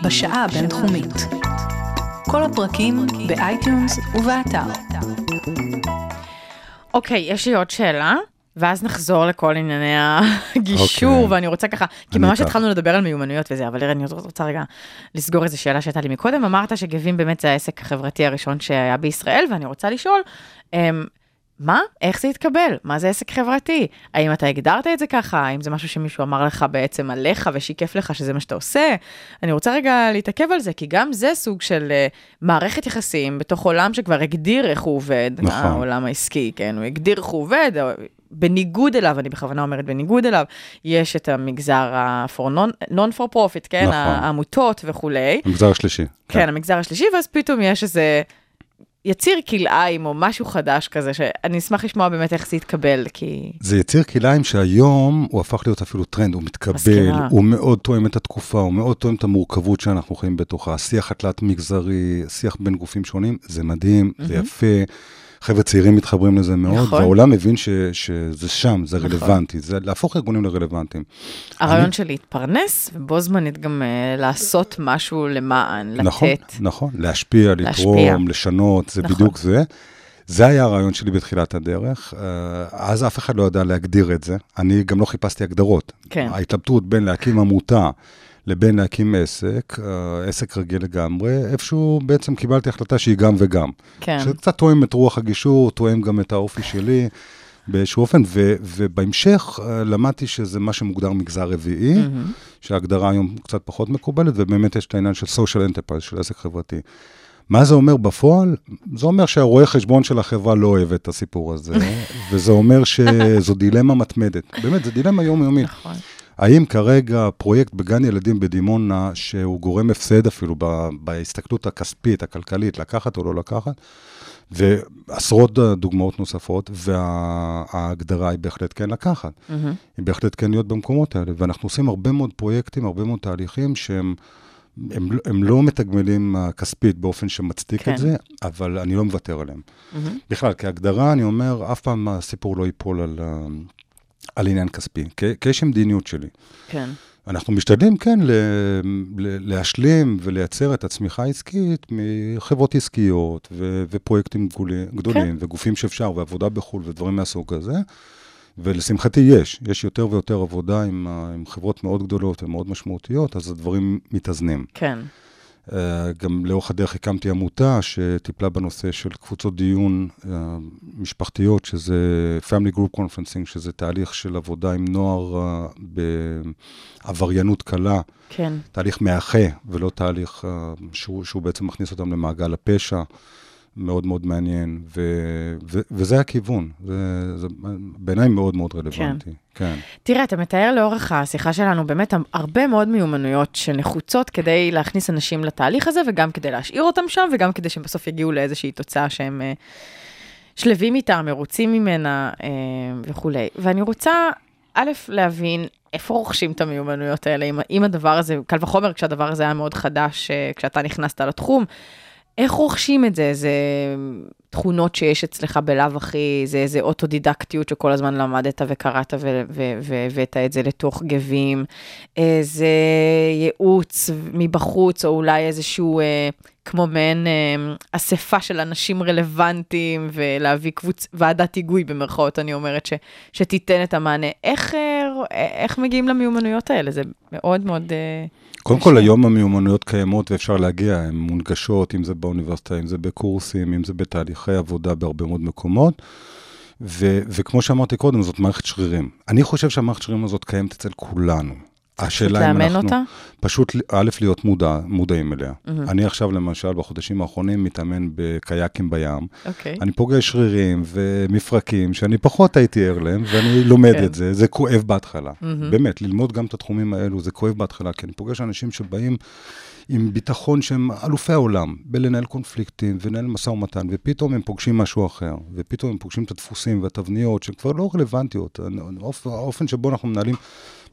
בשעה הבינתחומית. כל הפרקים ב iTunes ובאתר.
אוקיי, יש לי עוד שאלה, ואז נחזור לכל ענייני הגישור,
אוקיי.
ואני רוצה ככה, כי ממש. התחלנו לדבר על מיומנויות וזה, אבל אני רוצה רגע לסגור איזו שאלה שהייתה לי מקודם. אמרת שגבים באמת זה העסק החברתי הראשון שהיה בישראל, ואני רוצה לשאול, אמ, מה? איך זה התקבל? מה זה עסק חברתי? האם אתה הגדרת את זה ככה? האם זה משהו שמישהו אמר לך בעצם עליך ושיקף לך שזה מה שאתה עושה? אני רוצה רגע להתעכב על זה, כי גם זה סוג של uh, מערכת יחסים בתוך עולם שכבר הגדיר איך הוא עובד,
נכון.
העולם העסקי, כן? הוא הגדיר איך הוא עובד, בניגוד אליו, אני בכוונה אומרת בניגוד אליו, יש את המגזר ה-for non- non for profit, כן?
נכון.
העמותות וכולי.
המגזר השלישי.
כן, המגזר השלישי, ואז פתאום יש איזה יציר כלאיים או משהו חדש כזה, שאני אשמח לשמוע באמת איך זה יתקבל, כי...
זה יציר כלאיים שהיום הוא הפך להיות אפילו טרנד, הוא מתקבל,
מסכימה.
הוא מאוד תואם את התקופה, הוא מאוד תואם את המורכבות שאנחנו חיים בתוכה. השיח התלת-מגזרי, שיח בין גופים שונים, זה מדהים, זה יפה. חבר'ה צעירים מתחברים לזה מאוד,
נכון.
והעולם מבין ש, שזה שם, זה רלוונטי, זה להפוך ארגונים לרלוונטיים.
הרעיון
אני-
של להתפרנס, ובו זמנית גם uh, לעשות משהו למען, לתת.
נכון, נכון, להשפיע,
להשפיע.
לתרום, לשנות, זה
נכון.
בדיוק זה. זה היה הרעיון שלי בתחילת הדרך. אה, אז אף אחד לא ידע להגדיר את זה. אני גם לא חיפשתי הגדרות.
כן.
ההתלבטות בין להקים עמותה לבין להקים עסק, אה, עסק רגיל לגמרי, איפשהו בעצם קיבלתי החלטה שהיא גם וגם.
כן.
שזה קצת תואם את רוח הגישור, תואם גם את האופי שלי באיזשהו אופן, ו, ובהמשך אה, למדתי שזה מה שמוגדר מגזר רביעי, שההגדרה היום קצת פחות מקובלת, ובאמת יש את העניין של social enterprise, של עסק חברתי. מה זה אומר בפועל? זה אומר שהרואה חשבון של החברה לא אוהב את הסיפור הזה, וזה אומר שזו דילמה מתמדת. באמת, זו דילמה יומיומית.
נכון.
האם כרגע פרויקט בגן ילדים בדימונה, שהוא גורם הפסד אפילו ב- בהסתכלות הכספית, הכלכלית, לקחת או לא לקחת, ועשרות דוגמאות נוספות, וההגדרה היא בהחלט כן לקחת.
מהמם.
היא בהחלט כן להיות במקומות האלה, ואנחנו עושים הרבה מאוד פרויקטים, הרבה מאוד תהליכים שהם... הם, הם לא מתגמלים כספית באופן שמצדיק
כן.
את זה, אבל אני לא מוותר עליהם.
מהמם.
בכלל, כהגדרה, אני אומר, אף פעם הסיפור לא ייפול על, אה, על עניין כספי, כי כי יש מדיניות שלי.
כן.
אנחנו משתדלים, כן, ל, ל, להשלים ולייצר את הצמיחה העסקית מחברות עסקיות ו, ופרויקטים גדולים,
כן.
וגופים שאפשר, ועבודה בחו"ל ודברים מהסוג הזה. ולשמחתי יש, יש יותר ויותר עבודה עם, עם חברות מאוד גדולות ומאוד משמעותיות, אז הדברים מתאזנים.
כן.
גם לאורך הדרך הקמתי עמותה שטיפלה בנושא של קבוצות דיון אה, משפחתיות, שזה Family Group Conferencing, שזה תהליך של עבודה עם נוער אה, בעבריינות קלה,
כן.
תהליך מאחה, ולא תהליך אה, שהוא, שהוא בעצם מכניס אותם למעגל הפשע. מאוד מאוד מעניין, ו, ו, וזה הכיוון. זה, זה בעיניי מאוד מאוד רלוונטי. כן.
תראה, אתה מתאר לאורך השיחה שלנו באמת הרבה מאוד מיומנויות שנחוצות כדי להכניס אנשים לתהליך הזה, וגם כדי להשאיר אותם שם, וגם כדי שהם בסוף יגיעו לאיזושהי תוצאה שהם אה, שלווים איתה, מרוצים ממנה אה, וכולי. ואני רוצה, א', להבין איפה רוכשים את המיומנויות האלה, אם, אם הדבר הזה, קל וחומר כשהדבר הזה היה מאוד חדש, אה, כשאתה נכנסת לתחום. איך רוכשים את זה? זה תכונות שיש אצלך בלאו הכי, זה איזה אוטודידקטיות שכל הזמן למדת וקראת והבאת את זה לתוך גבים, איזה ייעוץ מבחוץ, או אולי איזשהו, אה, כמו מעין אה, אספה של אנשים רלוונטיים, ולהביא קבוצ... ועדת היגוי במרכאות, אני אומרת, ש, שתיתן את המענה. איך, אה, איך מגיעים למיומנויות האלה? זה מאוד מאוד... אה,
קודם כל, היום המיומנויות קיימות ואפשר להגיע, הן מונגשות, אם זה באוניברסיטה, אם זה בקורסים, אם זה בתהליכי עבודה בהרבה מאוד מקומות. ו- וכמו שאמרתי קודם, זאת מערכת שרירים. אני חושב שהמערכת שרירים הזאת קיימת אצל כולנו. השאלה אם אנחנו...
אותה?
פשוט, א', להיות מודע, מודעים אליה. אני עכשיו, למשל, בחודשים האחרונים מתאמן בקייקים בים.
אוקיי.
אני פוגש שרירים ומפרקים שאני פחות הייתי ער להם, ואני לומד
כן.
את זה. זה כואב בהתחלה. באמת, ללמוד גם את התחומים האלו, זה כואב בהתחלה, כי אני פוגש אנשים שבאים עם ביטחון שהם אלופי העולם, בלנהל קונפליקטים ולנהל משא ומתן, ופתאום הם פוגשים משהו אחר, ופתאום הם פוגשים את הדפוסים והתבניות שכבר לא רלוונטיות. האופ- האופן שבו אנחנו מנהלים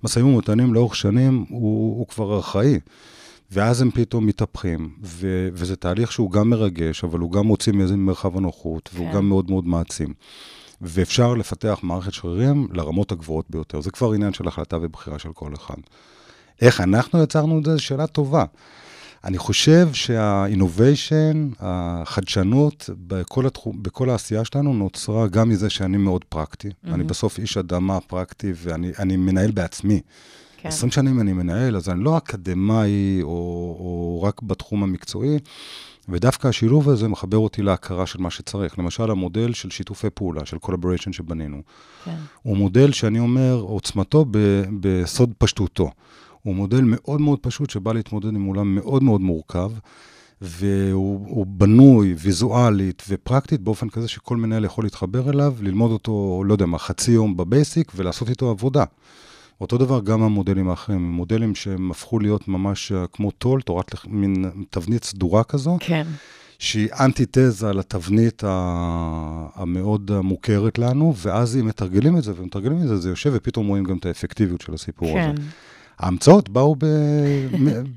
משאים ומתנים לאורך שנים הוא, הוא כבר ארכאי. ואז הם פתאום מתהפכים, ו- וזה תהליך שהוא גם מרגש, אבל הוא גם מוציא מאיזה מרחב הנוחות, והוא
כן.
גם מאוד מאוד מעצים. ואפשר לפתח מערכת שרירים לרמות הגבוהות ביותר. זה כבר עניין של החלטה ובחירה של כל אחד. איך אנחנו יצרנו את זה? שאלה טובה. אני חושב שה-innovation, החדשנות בכל, התחום, בכל העשייה שלנו נוצרה גם מזה שאני מאוד פרקטי. Mm-hmm. אני בסוף איש אדמה פרקטי ואני אני מנהל בעצמי.
כן.
20 שנים אני מנהל, אז אני לא אקדמאי או, או רק בתחום המקצועי, ודווקא השילוב הזה מחבר אותי להכרה של מה שצריך. למשל, המודל של שיתופי פעולה, של collaboration שבנינו,
כן.
הוא מודל שאני אומר, עוצמתו ב- בסוד פשטותו. הוא מודל מאוד מאוד פשוט שבא להתמודד עם עולם מאוד מאוד מורכב, והוא הוא בנוי ויזואלית ופרקטית באופן כזה שכל מנהל יכול להתחבר אליו, ללמוד אותו, לא יודע מה, חצי יום בבייסיק ולעשות איתו עבודה. אותו דבר גם המודלים האחרים, מודלים שהם הפכו להיות ממש אה, כמו טול, תורת, לח- מין תבנית סדורה כזו,
כן.
שהיא אנטיתזה לתבנית המאוד מוכרת לנו, אז אם מתרגלים את זה ומתרגלים את זה, זה יושב ופתאום רואים גם את האפקטיביות של הסיפור
כן.
הזה. ההמצאות באו ב...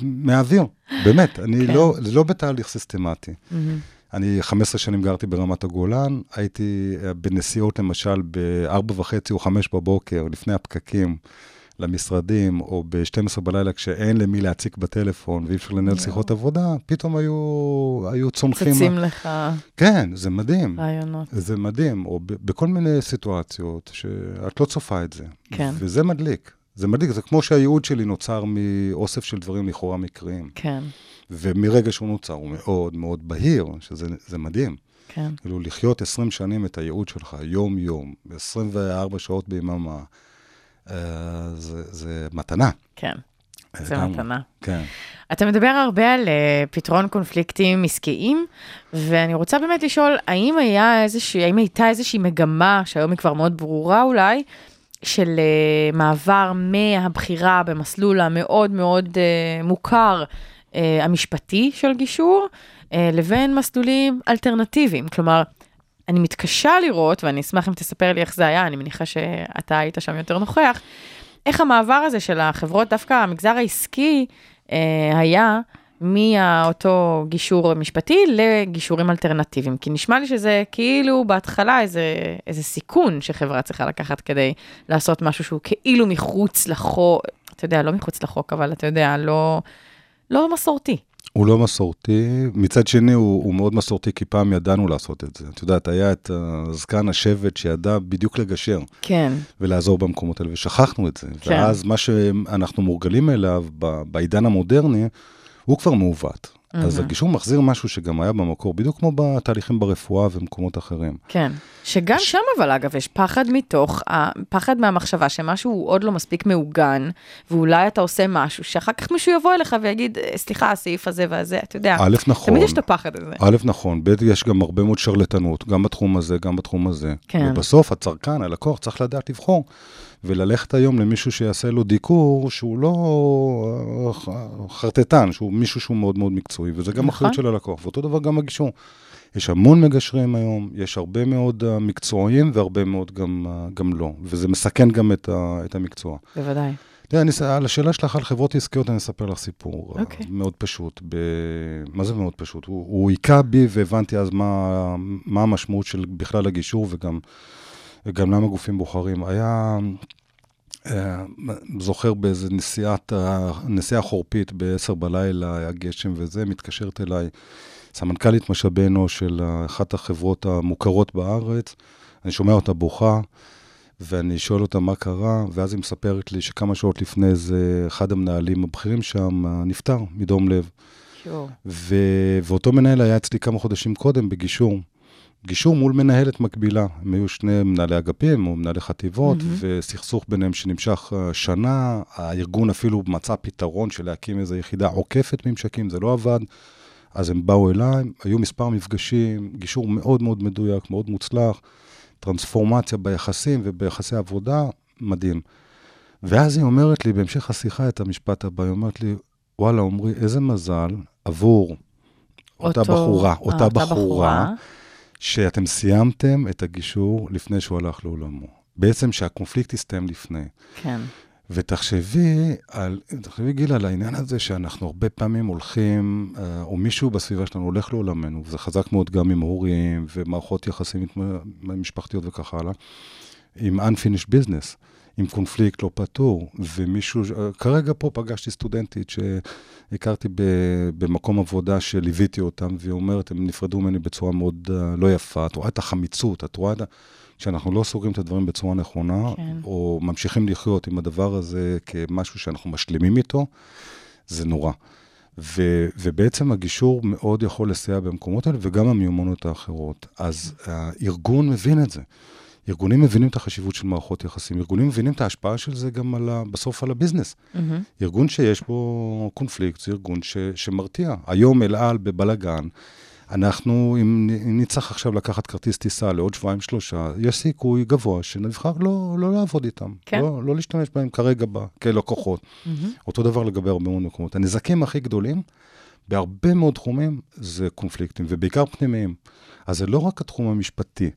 מהאוויר, באמת, אני
כן.
לא, זה לא בתהליך סיסטמטי.
מהמם.
אני 15 שנים גרתי ברמת הגולן, הייתי אה, בנסיעות למשל ב-4 וחצי או 5 בבוקר, לפני הפקקים, למשרדים, או ב-12 בלילה כשאין למי להציק בטלפון ואי אפשר לנהל שיחות עבודה, פתאום היו, היו צונחים.
צצים לך
כן, זה מדהים.
רעיונות.
זה מדהים, או בכל מיני סיטואציות שאת לא צופה את זה.
כן.
וזה מדליק. זה מדליק, זה כמו שהייעוד שלי נוצר מאוסף של דברים לכאורה מקריים.
כן,
ומרגע שהוא נוצר הוא מאוד מאוד בהיר, שזה זה מדהים.
כן.
כאילו, לחיות 20 שנים את הייעוד שלך, יום-יום, 24 שעות ביממה, אה, זה, זה מתנה.
כן, זה
לגמרי.
מתנה.
כן.
אתה מדבר הרבה על uh, פתרון קונפליקטים עסקיים, ואני רוצה באמת לשאול, האם, היה איזושהי, האם הייתה איזושהי מגמה, שהיום היא כבר מאוד ברורה אולי, של uh, מעבר מהבחירה במסלול המאוד מאוד uh, מוכר, uh, המשפטי של גישור, uh, לבין מסלולים אלטרנטיביים. כלומר, אני מתקשה לראות, ואני אשמח אם תספר לי איך זה היה, אני מניחה שאתה היית שם יותר נוכח, איך המעבר הזה של החברות, דווקא המגזר העסקי, אה, היה מאותו גישור משפטי לגישורים אלטרנטיביים. כי נשמע לי שזה כאילו בהתחלה איזה, איזה סיכון שחברה צריכה לקחת כדי לעשות משהו שהוא כאילו מחוץ לחוק, אתה יודע, לא מחוץ לחוק, אבל אתה יודע, לא, לא מסורתי.
הוא לא מסורתי, מצד שני הוא, הוא מאוד מסורתי, כי פעם ידענו לעשות את זה. את יודעת, היה את uh, זקן השבט שידע בדיוק לגשר
כן,
ולעזור במקומות האלה, ושכחנו את זה.
כן.
ואז מה שאנחנו מורגלים אליו בעידן המודרני, הוא כבר מעוות. אז הגישור מחזיר משהו שגם היה במקור, בדיוק כמו בתהליכים ברפואה ומקומות אחרים.
כן. שגם שם אבל אגב יש פחד מתוך, פחד מהמחשבה שמשהו הוא עוד לא מספיק מעוגן, ואולי אתה עושה משהו שאחר כך מישהו יבוא אליך ויגיד, "אה, סליחה, הסעיף הזה והזה, אתה יודע.
א', נכון.
תמיד יש את הפחד הזה.
א', נכון, ב', יש גם הרבה מאוד שרלטנות, גם בתחום הזה, גם בתחום הזה.
כן.
ובסוף הצרכן, הלקוח, צריך לדעת לבחור. וללכת היום למישהו שיעשה לו דיקור שהוא לא אה, חרטטן, שהוא מישהו שהוא מאוד מאוד מקצועי, וזה גם
נכון.
אחריות של הלקוח. ואותו דבר גם הגישור. יש המון מגשרים היום, יש הרבה מאוד אה, מקצועיים והרבה מאוד גם, אה, גם לא, וזה מסכן גם את, ה, את המקצוע.
בוודאי.
תראה, אני, על השאלה שלך על חברות עסקיות, אני אספר לך סיפור.
אוקיי.
אה, מאוד פשוט. ב... מה זה מאוד פשוט? הוא, הוא היכה בי והבנתי אז מה, מה המשמעות של בכלל הגישור וגם, וגם למה גופים בוחרים. היה, אה, זוכר באיזה נסיעת, ה- נסיעה חורפית ב-10 בלילה, היה גשם וזה, מתקשרת אליי סמנכ"לית משאבי אנוש של אחת החברות המוכרות בארץ. אני שומע אותה בוכה. ואני שואל אותה מה קרה, ואז היא מספרת לי שכמה שעות לפני זה, אחד המנהלים הבכירים שם אה, נפטר מדום לב. ו... ואותו מנהל היה אצלי כמה חודשים קודם בגישור. גישור מול מנהלת מקבילה. הם היו שני מנהלי אגפים או מנהלי חטיבות, mm-hmm. וסכסוך ביניהם שנמשך אה, שנה. הארגון אפילו מצא פתרון של להקים איזו יחידה עוקפת ממשקים, זה לא עבד. אז הם באו אליי, היו מספר מפגשים, גישור מאוד מאוד מדויק, מאוד מוצלח. טרנספורמציה ביחסים וביחסי עבודה, מדהים. ואז היא אומרת לי, בהמשך השיחה את המשפט הבא, היא אומרת לי, וואלה, עמרי, איזה מזל עבור אותה
אותו-
בחורה,
אה,
אותה בחורה, שאתם סיימתם את הגישור לפני שהוא הלך לעולמו. בעצם שהקונפליקט הסתיים לפני.
כן.
ותחשבי על, תחשבי גילה על העניין הזה שאנחנו הרבה פעמים הולכים, אה, או מישהו בסביבה שלנו הולך לעולמנו, וזה חזק מאוד גם עם הורים ומערכות יחסים משפחתיות וכך הלאה, עם unfinished business, עם קונפליקט לא פתור, ומישהו, אה, כרגע פה פגשתי סטודנטית שהכרתי ב- במקום עבודה שליוויתי אותם, והיא אומרת, הם נפרדו ממני בצורה מאוד אה, לא יפה, את רואה את החמיצות, את רואה את ה... כשאנחנו לא סוגרים את הדברים בצורה נכונה,
כן.
או ממשיכים לחיות עם הדבר הזה כמשהו שאנחנו משלימים איתו, זה נורא. ו, ובעצם הגישור מאוד יכול לסייע במקומות האלה, וגם המיומנות האחרות. אז הארגון מבין את זה. ארגונים מבינים את החשיבות של מערכות יחסים, ארגונים מבינים את ההשפעה של זה גם על ה, בסוף על הביזנס.
מהמם.
ארגון שיש בו קונפליקט, זה ארגון ש, שמרתיע. היום אל על בבלגן, אנחנו, אם אם נצטרך עכשיו לקחת כרטיס טיסה לעוד שבועיים שלושה, יש סיכוי גבוה שנבחר לא, לא לעבוד איתם.
כן.
לא, לא להשתמש בהם כרגע ב, כלקוחות.
מהמם.
אותו דבר לגבי הרבה מאוד מקומות. הנזקים הכי גדולים, בהרבה מאוד תחומים, זה קונפליקטים, ובעיקר פנימיים. אז זה לא רק התחום המשפטי.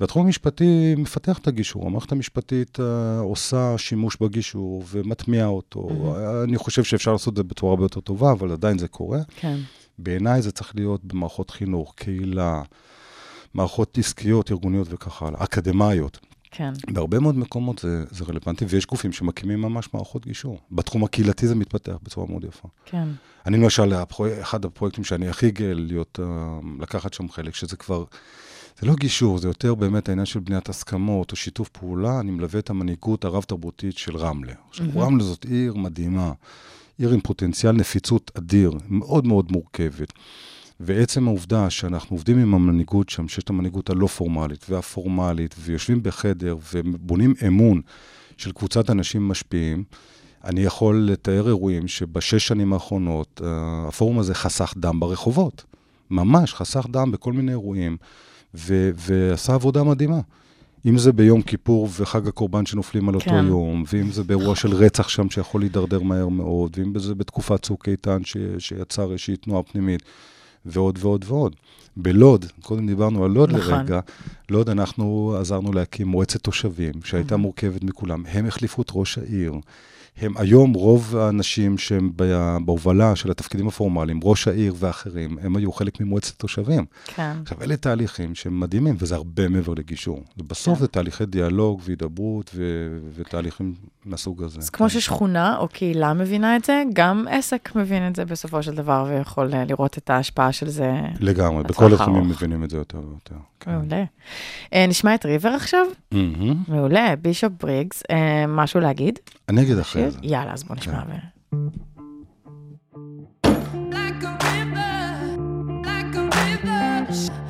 והתחום המשפטי מפתח את הגישור. המערכת המשפטית uh, עושה שימוש בגישור ומטמיעה אותו.
מהמם.
אני חושב שאפשר לעשות את זה בצורה הרבה יותר טובה, אבל עדיין זה קורה.
כן.
בעיניי זה צריך להיות במערכות חינוך, קהילה, מערכות עסקיות, ארגוניות וכך הלאה, אקדמאיות.
כן.
בהרבה מאוד מקומות זה, זה רלוונטי, ויש גופים שמקימים ממש מערכות גישור. בתחום הקהילתי זה מתפתח בצורה מאוד יפה.
כן.
אני למשל. אחד הפרויקטים שאני הכי גאה להיות, uh, לקחת שם חלק, שזה כבר, זה לא גישור, זה יותר באמת העניין של בניית הסכמות או שיתוף פעולה, אני מלווה את המנהיגות הרב-תרבותית של רמלה. עכשיו,
מהמם.
רמלה זאת עיר מדהימה, עיר עם פוטנציאל נפיצות אדיר, מאוד מאוד מורכבת. ועצם העובדה שאנחנו עובדים עם המנהיגות שם, שיש את המנהיגות הלא פורמלית והפורמלית, ויושבים בחדר ובונים אמון של קבוצת אנשים משפיעים, אני יכול לתאר אירועים שבשש שנים האחרונות, אה, הפורום הזה חסך דם ברחובות. ממש, חסך דם בכל מיני אירועים, ו- ועשה עבודה מדהימה. אם זה ביום כיפור וחג הקורבן שנופלים על אותו
כן.
יום, ואם זה באירוע של רצח שם שיכול להידרדר מהר מאוד, ואם זה בתקופת צוק איתן ש- שיצר איזושהי תנועה פנימית, ועוד ועוד ועוד. בלוד, קודם דיברנו על לוד
נכון.
לרגע, לוד אנחנו עזרנו להקים מועצת תושבים, שהייתה מורכבת מכולם. הם החליפו את ראש העיר, הם היום רוב האנשים שהם בהובלה של התפקידים הפורמליים, ראש העיר ואחרים, הם היו חלק ממועצת התושבים.
כן.
עכשיו, אלה תהליכים שהם מדהימים, וזה הרבה מעבר לגישור. בסוף
כן.
זה תהליכי דיאלוג והידברות ו- ותהליכים מהסוג הזה.
אז כמו ששכונה או קהילה מבינה את זה, גם עסק מבין את זה בסופו של דבר, ויכול אה, לראות את ההשפעה של זה.
לגמרי, בכל התחומים. מבינים את זה יותר ויותר. כן.
מעולה. אה, נשמע את ריבר עכשיו?
מהמם.
מעולה, בישופ בריגס, אה, משהו להגיד?
אני אגיד אחרי זה.
יאללה, אז בוא נשמע.
כן.
ו-
Like a river, like a river,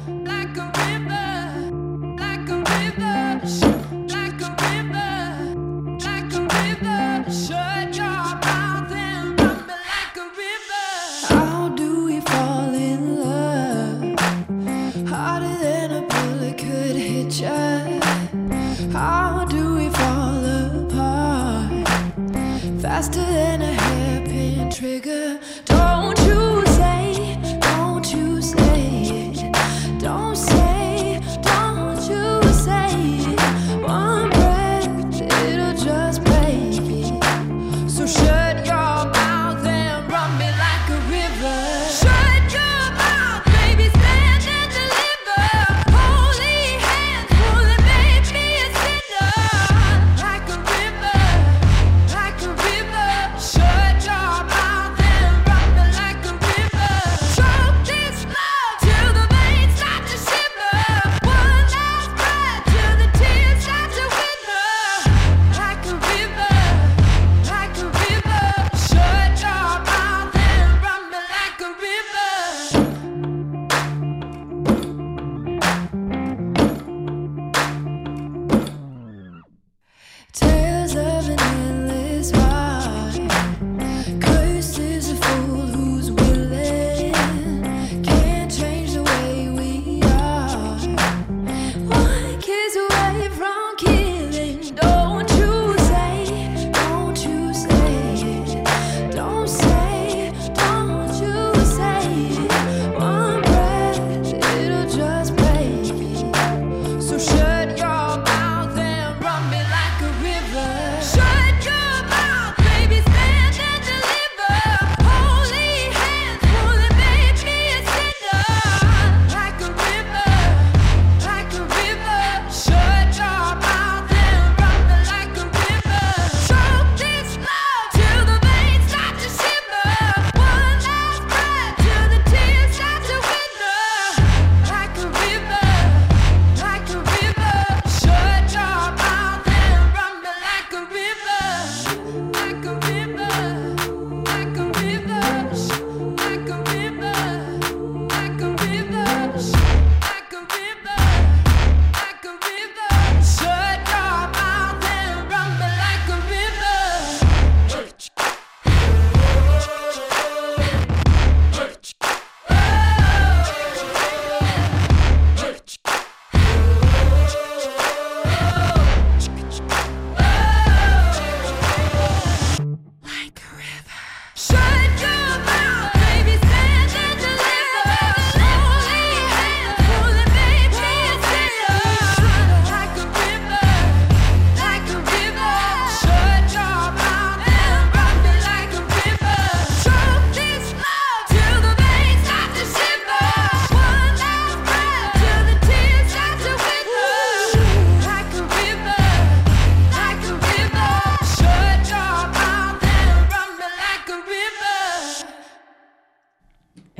trigger.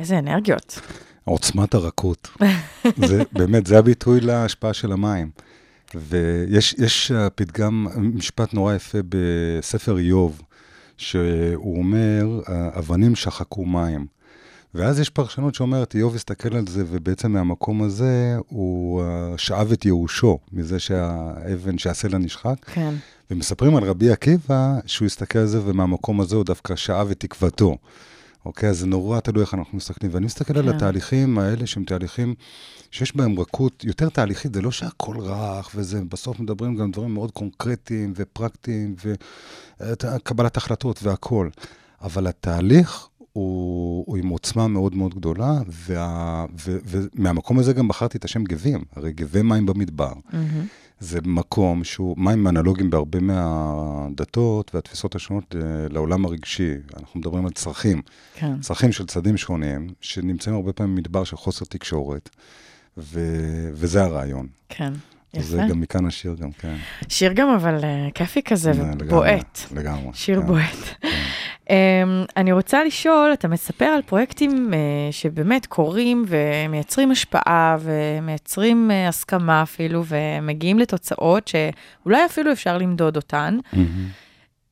איזה אנרגיות.
עוצמת הרכות. זה באמת, זה הביטוי להשפעה של המים. ויש יש פתגם, משפט נורא יפה בספר איוב, שהוא אומר, "אה, אבנים שחקו מים. ואז יש פרשנות שאומרת, איוב הסתכל על זה, ובעצם מהמקום הזה הוא אה, שאב את ייאושו, מזה שהאבן, שהסלע נשחק.
כן.
ומספרים על רבי עקיבא, שהוא הסתכל על זה, ומהמקום הזה הוא דווקא שאב את תקוותו. אוקיי? אז זה נורא תלוי איך אנחנו מסתכלים. ואני מסתכל על
כן.
התהליכים האלה, שהם תהליכים שיש בהם רכות יותר תהליכית, זה לא שהכל רך, וזה, בסוף מדברים גם דברים מאוד קונקרטיים ופרקטיים, וקבלת החלטות והכול. אבל התהליך הוא, הוא עם עוצמה מאוד מאוד גדולה, וה, ו, ומהמקום הזה גם בחרתי את השם גבים, הרי גבי מים במדבר.
מהמם.
זה מקום שהוא מים אנלוגיים בהרבה מהדתות והתפיסות השונות אה, לעולם הרגשי. אנחנו מדברים על צרכים,
כן.
צרכים של צדדים שונים, שנמצאים הרבה פעמים במדבר של חוסר תקשורת, ו... וזה הרעיון.
כן.
זה
יפה.
גם מכאן השיר גם, כן.
שיר גם אבל אה, כיפי כזה
לגמרי,
ובועט.
לגמרי.
שיר
כן.
בועט. אמ, אני רוצה לשאול, אתה מספר על פרויקטים אה, שבאמת קורים ומייצרים השפעה ומייצרים אה, הסכמה אפילו ומגיעים לתוצאות שאולי אפילו אפשר למדוד אותן.
מהמם.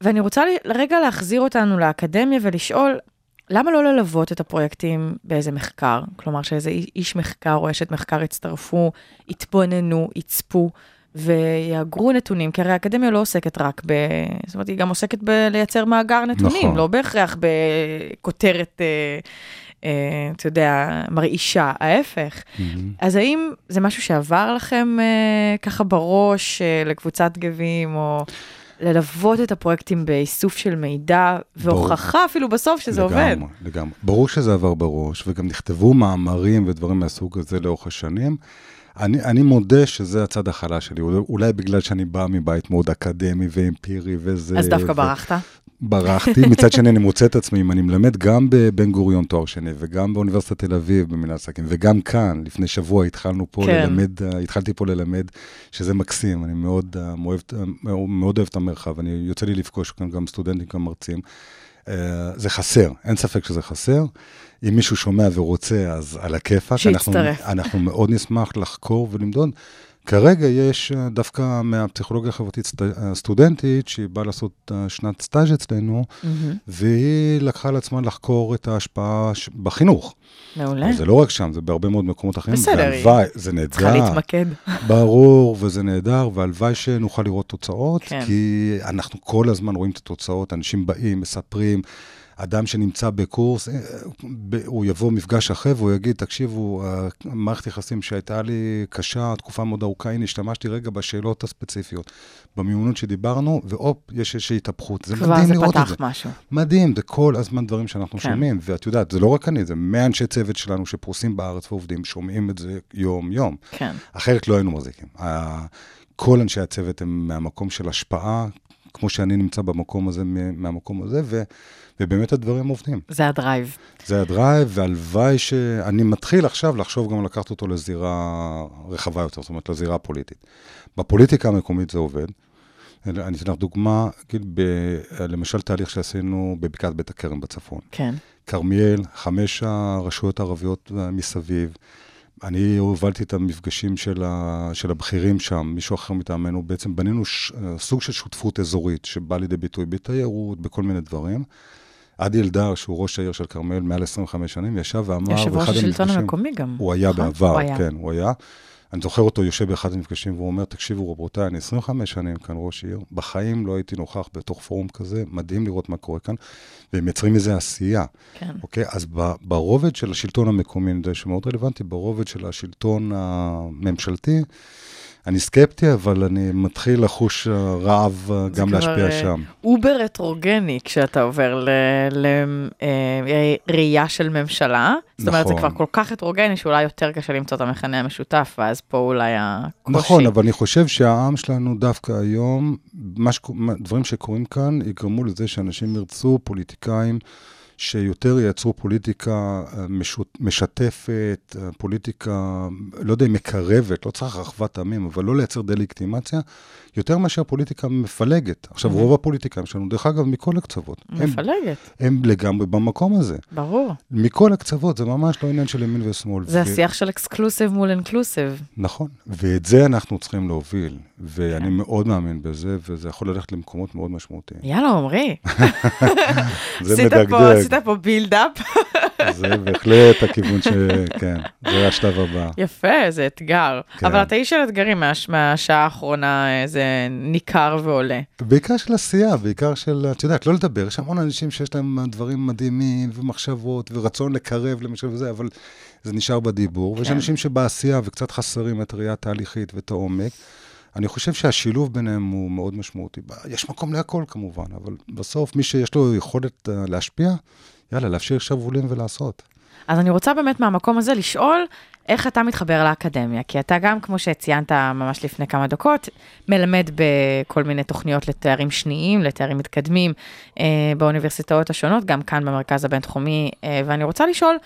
ואני רוצה לרגע להחזיר אותנו לאקדמיה ולשאול, למה לא ללוות את הפרויקטים באיזה מחקר? כלומר, שאיזה אי- איש מחקר או אשת מחקר יצטרפו, יתבוננו, יצפו ויאגרו נתונים, כי הרי האקדמיה לא עוסקת רק ב... זאת אומרת, היא גם עוסקת בלייצר מאגר נתונים,
נכון.
לא בהכרח בכותרת, אה, אה, אתה יודע, מרעישה, ההפך.
מהמם.
אז האם זה משהו שעבר לכם אה, ככה בראש אה, לקבוצת גבים, או ללוות את הפרויקטים באיסוף של מידע, והוכחה אפילו בסוף שזה עובד?
לגמרי, לגמרי. ברור שזה עבר בראש, וגם נכתבו מאמרים ודברים מהסוג הזה לאורך השנים. אני, אני מודה שזה הצד החלש שלי, אולי- בגלל שאני בא מבית מאוד אקדמי ואמפירי וזה...
אז דווקא
ו-
ברחת?
ברחתי, מצד שני אני מוצא את עצמי, אם אני מלמד גם בבן גוריון תואר שני, וגם באוניברסיטת תל אביב במנהל עסקים, וגם כאן, לפני שבוע התחלנו פה
כן.
ללמד, התחלתי פה ללמד, שזה מקסים, אני מאוד, אה, אוהב, אה, מאוד אוהב את המרחב, אני יוצא לי לפגוש כאן גם סטודנטים, גם מרצים. אה, זה חסר, אין ספק שזה חסר. אם מישהו שומע ורוצה, אז על הכיפאק. אנחנו-
שיצטרף.
אנחנו מאוד נשמח לחקור ולמדוד. כרגע יש אה, דווקא מהפסיכולוגיה החברתית סט- הסטודנטית, שהיא באה לעשות אה, שנת סטאז' אצלנו,
מהמם.
והיא לקחה על עצמה לחקור את ההשפעה ש- בחינוך.
מעולה.
זה לא רק שם, זה בהרבה מאוד מקומות אחרים.
בסדר, היא
והלוואי, זה נהדר.
צריכה להתמקד.
ברור, וזה נהדר, והלוואי שנוכל לראות תוצאות,
כן.
כי אנחנו כל הזמן רואים את התוצאות, אנשים באים, מספרים. אדם שנמצא בקורס, אה, הוא יבוא מפגש אחר והוא יגיד, תקשיבו, המערכת יחסים שהייתה לי קשה, תקופה מאוד ארוכה, הנה, השתמשתי רגע בשאלות הספציפיות, במיומנות שדיברנו, והופ, יש איזושהי התהפכות. זה
כבר
מדהים
זה
לראות את
פתח
זה.
משהו.
מדהים, זה כל הזמן דברים שאנחנו
כן.
שומעים, ואת יודעת, זה לא רק אני, זה 100 אנשי צוות שלנו שפרוסים בארץ ועובדים, שומעים את זה יום-יום.
כן.
אחרת לא היינו מחזיקים. כל אנשי הצוות הם מהמקום של השפעה, כמו שאני נמצא במקום הזה, מהמקום הזה, ו, ובאמת הדברים עובדים.
זה ה drive.
זה ה drive, והלוואי שאני מתחיל עכשיו לחשוב גם לקחת אותו לזירה רחבה יותר, זאת אומרת, לזירה הפוליטית. בפוליטיקה המקומית זה עובד. אני אתן לך דוגמה, כאילו, ב- למשל תהליך שעשינו בבקעת בית הכרם בצפון.
כן.
כרמיאל, חמש הרשויות הערביות מסביב. אני הובלתי את המפגשים של, ה, של הבכירים שם, מישהו אחר מטעמנו, בעצם בנינו ש, סוג של שותפות אזורית, שבא לידי ביטוי בתיירות, בכל מיני דברים. עדי אלדר, שהוא ראש העיר של כרמיאל מעל 25 שנים, ישב ואמר,
יושב ראש השלטון המקומי גם.
הוא היה
נכון?
בעבר,
הוא היה.
כן, הוא היה. אני זוכר אותו יושב באחד המפגשים והוא אומר, תקשיבו רבותיי, אני 25 שנים כאן ראש עיר, בחיים לא הייתי נוכח בתוך פורום כזה, מדהים לראות מה קורה כאן, והם מייצרים איזה עשייה.
כן.
אוקיי? אז ברובד של השלטון המקומי, אני יודע שמאוד רלוונטי, ברובד של השלטון הממשלתי, אני סקפטי, אבל אני מתחיל לחוש אה, רעב אה,
זה
גם
כבר,
להשפיע
אה,
שם.
אובר הטרוגני כשאתה עובר לראייה של ממשלה. זאת אומרת, זה
נכון.
כבר כל כך הטרוגני שאולי יותר קשה למצוא את המכנה המשותף, ואז פה אולי הקושי.
נכון, אבל אני חושב שהעם שלנו דווקא היום, מה מה- דברים שקורים כאן, יגרמו לזה שאנשים ירצו פוליטיקאים שיותר ייצרו פוליטיקה אה, משות- משתפת, אה, פוליטיקה, לא יודע מקרבת, לא צריך אחוות עמים, אבל לא לייצר דה-לגיטימציה, יותר מאשר פוליטיקה מפלגת. עכשיו, רוב הפוליטיקאים שלנו, דרך אגב, מכל הקצוות, הם,
מפלגת,
הם לגמרי במקום הזה.
ברור.
מכל הקצוות, זה ממש לא עניין של ימין ושמאל.
זה
ו-
השיח של אקסקלוסיב מול אינקלוסיב.
נכון, ואת זה אנחנו צריכים להוביל, ואני
כן.
מאוד מאמין בזה, וזה יכול ללכת למקומות מאוד משמעותיים.
יאללה, עמרי.
זה מדגדג,
עשית פה בילדאפ.
זה בהחלט הכיוון ש... כן, זה השלב הבא.
יפה, זה אתגר.
כן.
אבל אתה איש של אתגרים מהש- מהשעה האחרונה, זה ניכר ועולה.
בעיקר של עשייה, בעיקר של, את יודעת, לא לדבר, יש המון אנשים שיש להם דברים מדהימים, ומחשבות, ורצון לקרב למשל וזה, אבל זה נשאר בדיבור, ויש
כן.
אנשים שבעשייה וקצת חסרים את הראייה התהליכית ואת העומק. אני חושב שהשילוב ביניהם הוא מאוד משמעותי. יש מקום להכל כמובן, אבל בסוף מי שיש לו יכולת אה, להשפיע, יאללה, להפשיר שרוולים ולעשות.
אז אני רוצה באמת מהמקום הזה לשאול, איך אתה מתחבר לאקדמיה? כי אתה גם, כמו שציינת ממש לפני כמה דקות, מלמד בכל מיני תוכניות לתארים שניים, לתארים מתקדמים אה, באוניברסיטאות השונות, גם כאן במרכז הבינתחומי, אה, ואני רוצה לשאול,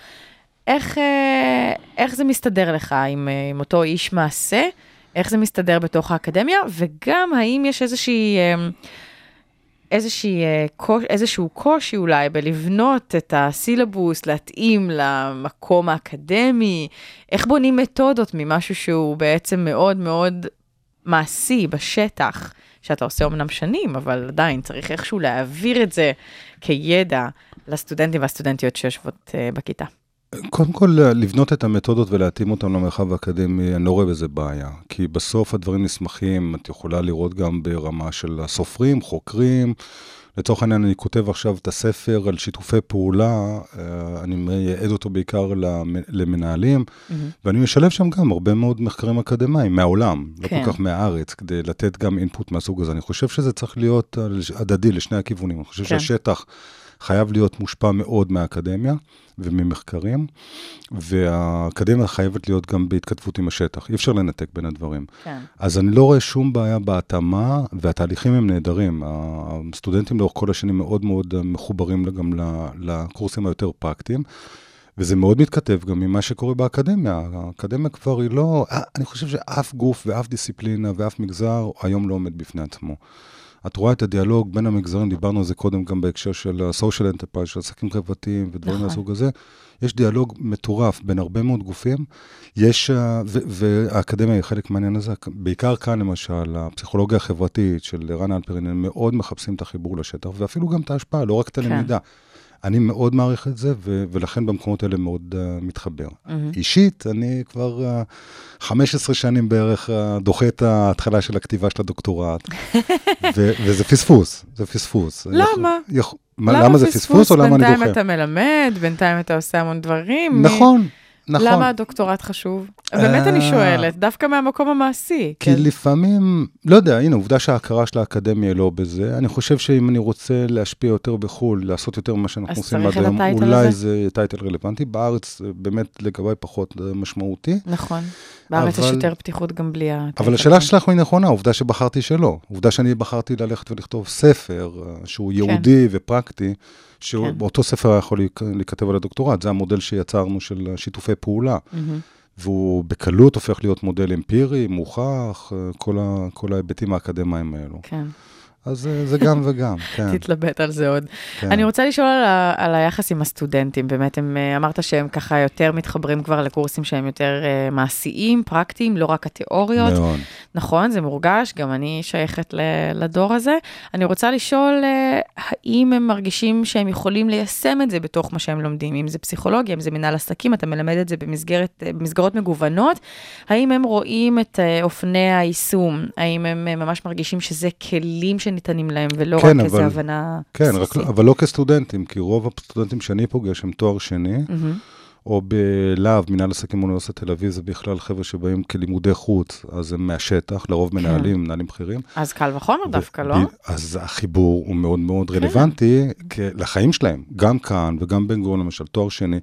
איך, אה, איך זה מסתדר לך עם, אה, עם אותו איש מעשה? איך זה מסתדר בתוך האקדמיה? וגם, האם יש איזושהי... אה, איזושהי, אה, איזשהו קושי אולי בלבנות את הסילבוס, להתאים למקום האקדמי, איך בונים מתודות ממשהו שהוא בעצם מאוד מאוד מעשי בשטח, שאתה עושה אמנם שנים, אבל עדיין צריך איכשהו להעביר את זה כידע לסטודנטים והסטודנטיות שיושבות uh, בכיתה.
קודם כל, לבנות את המתודות ולהתאים אותן למרחב האקדמי, אני לא רואה בזה בעיה. כי בסוף הדברים נסמכים, את יכולה לראות גם ברמה של הסופרים, חוקרים. לצורך העניין, אני כותב עכשיו את הספר על שיתופי פעולה, אה, אני מייעד אותו בעיקר למ- למנהלים,
Mm-hmm.
ואני משלב שם גם הרבה מאוד מחקרים אקדמיים מהעולם, לא
כן.
כל כך מהארץ, כדי לתת גם אינפוט מהסוג הזה. אני חושב שזה צריך להיות אה, הדדי לשני הכיוונים. אני חושב
כן.
שהשטח חייב להיות מושפע מאוד מהאקדמיה וממחקרים, והאקדמיה חייבת להיות גם בהתכתבות עם השטח. אי אפשר לנתק בין הדברים.
כן.
אז אני לא רואה שום בעיה בהתאמה, והתהליכים הם נהדרים. הסטודנטים לאורך כל השנים מאוד מאוד מחוברים גם לקורסים היותר פרקטיים, וזה מאוד מתכתב גם ממה שקורה באקדמיה. האקדמיה כבר היא לא... אני חושב שאף גוף ואף דיסציפלינה ואף מגזר היום לא עומד בפני עצמו. את רואה את הדיאלוג בין המגזרים, דיברנו על זה קודם גם בהקשר של ה-social enterprise, של עסקים חברתיים ודברים
נכון.
מהסוג הזה. יש דיאלוג מטורף בין הרבה מאוד גופים. יש, אה, ו- והאקדמיה היא חלק מהעניין הזה. בעיקר כאן, למשל, הפסיכולוגיה החברתית של רן אלפרין, הם מאוד מחפשים את החיבור לשטח, ואפילו גם את ההשפעה, לא רק את
כן.
אני מאוד מעריך את זה, ו- ולכן במקומות האלה מאוד uh, מתחבר.
מהמם.
אישית, אני כבר uh, 15 שנים בערך uh, דוחה את ההתחלה של הכתיבה של הדוקטורט, ו- וזה פספוס, זה פספוס.
למה?
יכול, מה, למה זה פספוס או למה אני
בינתיים
דוחה?
אתה מלמד, בינתיים אתה עושה המון דברים.
נכון, נכון.
למה הדוקטורט חשוב? באמת אני
אה.
שואלת, דווקא מהמקום המעשי.
כי
כן.
לפעמים, לא יודע, הנה, עובדה שההכרה של האקדמיה לא בזה. אני חושב שאם אני רוצה להשפיע יותר בחו"ל, לעשות יותר ממה שאנחנו עושים עד היום, אולי
הזה?
זה טייטל רלוונטי. בארץ זה באמת לגביי פחות אה, משמעותי.
נכון. בארץ יש
אבל-
יותר פתיחות גם בלי ה...
אבל השאלה שלך היא נכונה, עובדה שבחרתי שלא. עובדה שאני בחרתי ללכת ולכתוב ספר אה, שהוא ופרקטי,
כן.
שאותו ספר היה יכול להיכ- להיכתב על הדוקטורט. זה המודל שיצרנו של שיתופי פעולה.
מהמם.
והוא בקלות הופך להיות מודל אמפירי, מוכח, אה, כל, ה, כל ההיבטים האקדמיים האלו.
כן,
אז אה, זה גם וגם, כן.
תתלבט על זה עוד.
כן.
אני רוצה לשאול על, ה, על היחס עם הסטודנטים, באמת, הם, אה, אמרת שהם ככה יותר מתחברים כבר לקורסים שהם יותר uh, מעשיים, פרקטיים, לא רק התיאוריות.
מאוד.
נכון, זה מורגש, גם אני שייכת ל, לדור הזה. אני רוצה לשאול, אה, האם הם מרגישים שהם יכולים ליישם את זה בתוך מה שהם לומדים, אם זה פסיכולוגיה, אם זה מנהל עסקים, אתה מלמד את זה במסגרת, במסגרות מגוונות, האם הם רואים את אה, אופני היישום? האם הם אה, ממש מרגישים שזה כלים שניתנים להם, ולא
כן,
רק איזו
אבל-
הבנה
כן, רק,
בסיסית?
אבל לא כסטודנטים, כי רוב הסטודנטים שאני פוגש הם תואר שני,
מהמם.
או בלהב, מנהל עסקים באוניברסיטת תל אביב, זה בכלל חבר'ה שבאים כלימודי חוץ, אז הם מהשטח, לרוב מנהלים, מנהלים בכירים.
אז קל וחומר דווקא, לא?
אז החיבור הוא מאוד מאוד רלוונטי כ- לחיים שלהם, גם כאן וגם בן גוריון, למשל, תואר שני.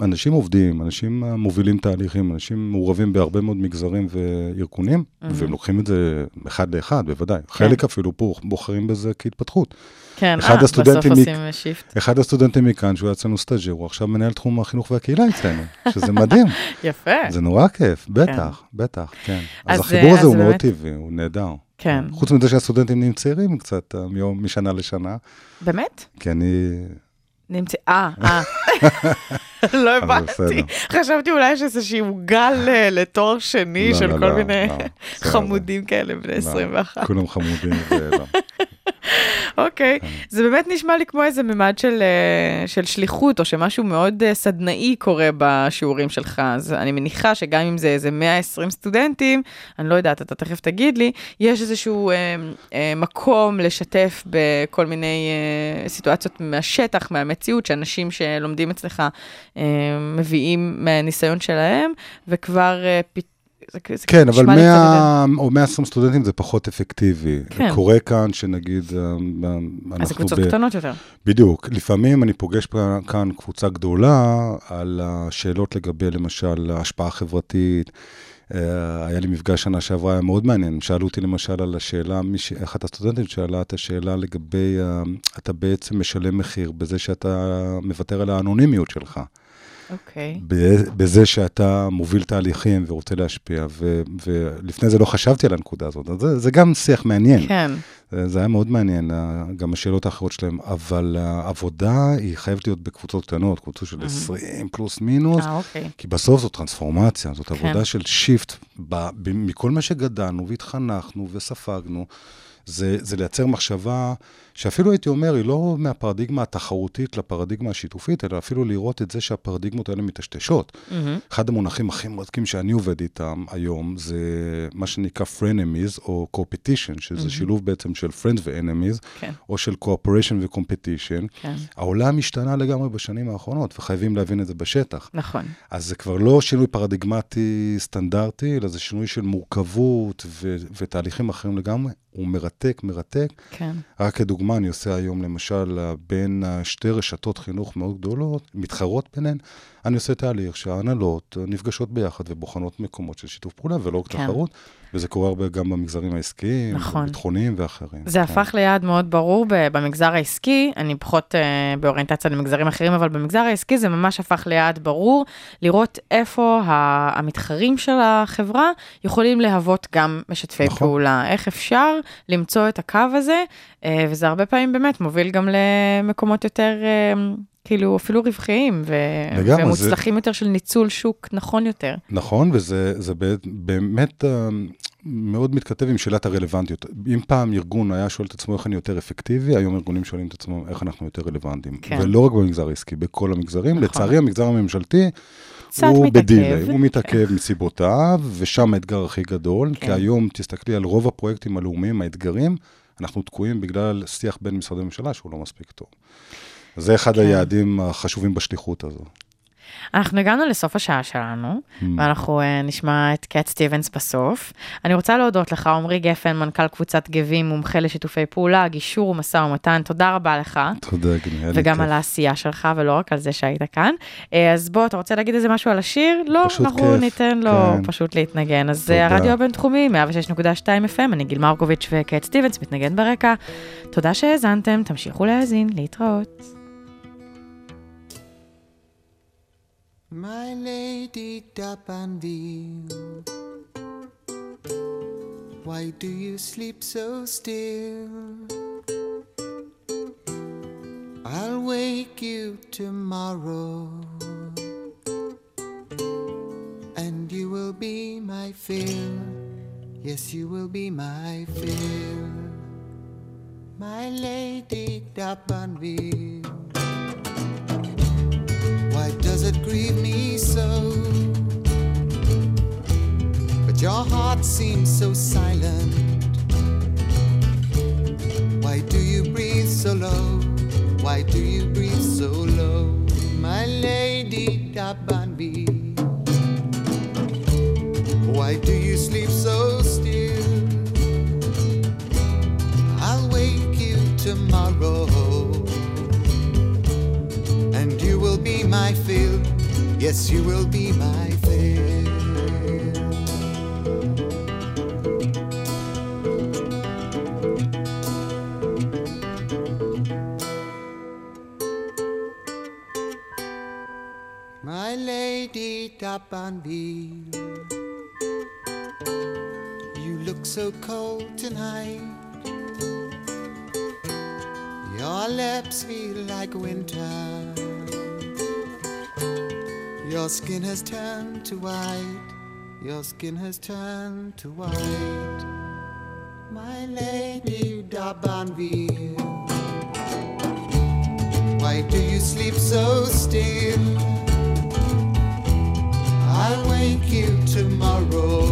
אנשים עובדים, אנשים מובילים תהליכים, אנשים מעורבים בהרבה מאוד מגזרים וארגונים, והם לוקחים את זה אחד לאחד, בוודאי. חלק אפילו פה בוחרים בזה כהתפתחות.
כן, אה, בסוף עושים shift.
אחד הסטודנטים מכאן, שהוא היה אצלנו סטאז'ר, הוא עכשיו מנהל תחום החינוך והקהילה אצלנו, שזה מדהים.
יפה.
זה נורא כיף, בטח, בטח, כן.
אז,
אז החיבור
אה,
הזה
אז
הוא מאוד
באמת-
טבעי, הוא נהדר.
כן.
חוץ מזה שהסטודנטים נהיים צעירים קצת, אה, מיום- משנה לשנה,
באמת?
כי אני...
נמצא, אה, אה. לא הבנתי. חשבתי אולי יש איזשהו גל אה, לתואר שני
לא,
של
לא,
כל
לא,
מיני
לא.
חמודים כאלה בני
לא,
21.
כולם חמודים ולא.
אוקיי,
כן.
זה באמת נשמע לי כמו איזה ממד של, אה, של שליחות, או שמשהו מאוד אה, סדנאי קורה בשיעורים שלך. אז אני מניחה שגם אם זה איזה 120 סטודנטים, אני לא יודעת, אתה תכף תגיד לי, יש איזשהו אה, אה, מקום לשתף בכל מיני אה, סיטואציות מהשטח, מהמציאות, שאנשים שלומדים אצלך אה, מביאים מהניסיון שלהם, וכבר אה, פ... זה, זה
כן, אבל
נשמע לי קצת יותר-
100 או 120 סטודנטים זה פחות אפקטיבי.
כן.
קורה כאן שנגיד, אה, אה,
אז זה קבוצות
ב...
קטנות יותר.
בדיוק. לפעמים אני פוגש כאן קבוצה גדולה על השאלות לגבי, למשל, ההשפעה החברתית. אה, היה לי מפגש שנה שעברה, היה מאוד מעניין. שאלו אותי למשל על השאלה, מישהי- אחת הסטודנטים שאלה את השאלה לגבי, אתה בעצם משלם מחיר בזה שאתה מוותר על האנונימיות שלך.
אוקיי.
ב- בזה שאתה מוביל תהליכים ורוצה להשפיע, ו- ולפני זה לא חשבתי על הנקודה הזאת. אז זה, זה גם שיח מעניין.
כן,
זה, זה היה מאוד מעניין, גם השאלות האחרות שלהם, אבל העבודה היא חייבת להיות בקבוצות קטנות, קבוצות של 20 פלוס מינוס,
אה, אוקיי.
כי בסוף זאת טרנספורמציה, זאת
כן.
עבודה של שיפט, ב- ב- מכל מה שגדלנו והתחנכנו וספגנו, זה, זה לייצר מחשבה שאפילו הייתי אומר, היא לא מהפרדיגמה התחרותית לפרדיגמה השיתופית, אלא אפילו לראות את זה שהפרדיגמות האלה מטשטשות.
מהמם.
אחד המונחים הכי מרתקים שאני עובד איתם היום, זה מה שנקרא frenemies או competition, שזה שילוב בעצם של friends ו-enemies,
כן.
או של cooperation ו-competition.
כן.
העולם השתנה לגמרי בשנים האחרונות, וחייבים להבין את זה בשטח.
נכון.
אז זה כבר לא שינוי פרדיגמטי סטנדרטי, אלא זה שינוי של מורכבות ו- ותהליכים אחרים לגמרי. הוא מרתק, מרתק.
כן.
רק כדוגמה, אני עושה היום למשל בין שתי רשתות חינוך מאוד גדולות, מתחרות ביניהן, אני עושה תהליך שההנהלות נפגשות ביחד ובוחנות מקומות של שיתוף פעולה ולא
כן.
תחרות, וזה קורה הרבה גם במגזרים העסקיים,
נכון.
ביטחוניים ואחרים.
זה
כן.
הפך ליעד מאוד ברור במגזר העסקי, אני פחות uh, באוריינטציה למגזרים אחרים, אבל במגזר העסקי זה ממש הפך ליעד ברור, לראות איפה המתחרים של החברה יכולים להוות גם משתפי
נכון.
פעולה, איך אפשר למצוא את הקו הזה, uh, וזה הרבה פעמים באמת מוביל גם למקומות יותר... uh, כאילו אפילו רווחיים ו-
לגמרי,
ומוצלחים יותר של ניצול שוק נכון יותר.
נכון, וזה זה באמת- אה, מאוד מתכתב עם שאלת הרלוונטיות. אם פעם ארגון היה שואל את עצמו איך אני יותר אפקטיבי, היום ארגונים שואלים את עצמם איך אנחנו יותר רלוונטיים.
כן.
ולא רק במגזר העסקי, בכל המגזרים.
נכון.
לצערי, המגזר הממשלתי, הוא
מתעכב.
בדיליי, הוא מתעכב מסיבותיו, ושם האתגר הכי גדול,
כן.
כי היום, תסתכלי על רוב הפרויקטים הלאומיים, האתגרים, אנחנו תקועים בגלל שיח בין משרדי ממשלה שהוא לא מספיק טוב. זה אחד
כן.
היעדים החשובים בשליחות הזו.
אנחנו הגענו לסוף השעה שלנו, ואנחנו uh, נשמע את קט סטיבנס בסוף. אני רוצה להודות לך, עמרי גפן, מנכ"ל קבוצת גבים, מומחה לשיתופי פעולה, גישור ומשא ומתן, תודה רבה לך.
תודה, גני,
וגם. על העשייה שלך, ולא רק על זה שהיית כאן. אה, אז בוא, אתה רוצה להגיד איזה משהו על השיר? לא, אנחנו
כיף,
ניתן לו
כן.
פשוט להתנגן. אז
תודה.
אה, הרדיו הבינתחומי, 106.2 FM, אני גיל מרקוביץ' וקט סטיבנס, מתנגן ברקע. תודה שהאזנתם, תמשיכו להאזין, להתראות.
My lady Dapanville, why do you sleep so still? I'll wake you tomorrow, and you will be my fill. Yes, you will be my fill. My lady Dapanville. Why does it grieve me so? But your heart seems so silent. Why do you breathe so low? Why do you breathe so low? My lady Dabanbi. Why do you sleep so still? I'll wake you tomorrow be my fill. Yes, you will be my fill. My lady Dabanville, you look so cold tonight. Your lips feel like winter. Your skin has turned to white. Your skin has turned to white. My lady Dabanville. Why do you sleep so still? I'll wake you tomorrow.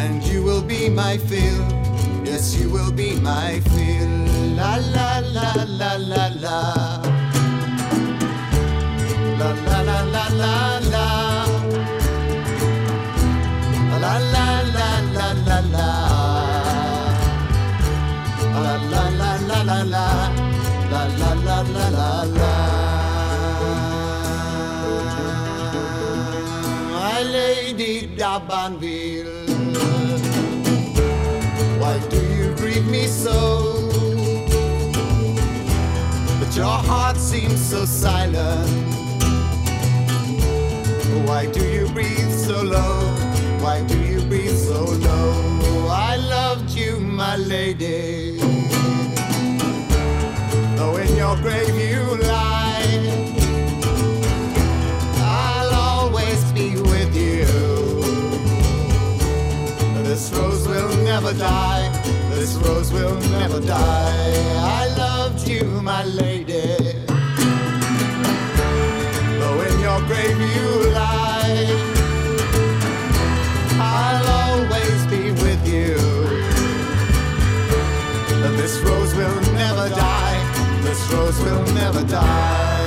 And you will be my fill. Yes, you will be my fill. La la la la la la. Dabanville. Why do you greet me so? But your heart seems so silent. Why do you breathe so low? Why do you breathe so low? I loved you, my lady. Though in your grave you lie, I'll always be with you. This rose will never die. This rose will never die. I loved you, my lady. I'll always be with you. This rose will never die. This rose will never die.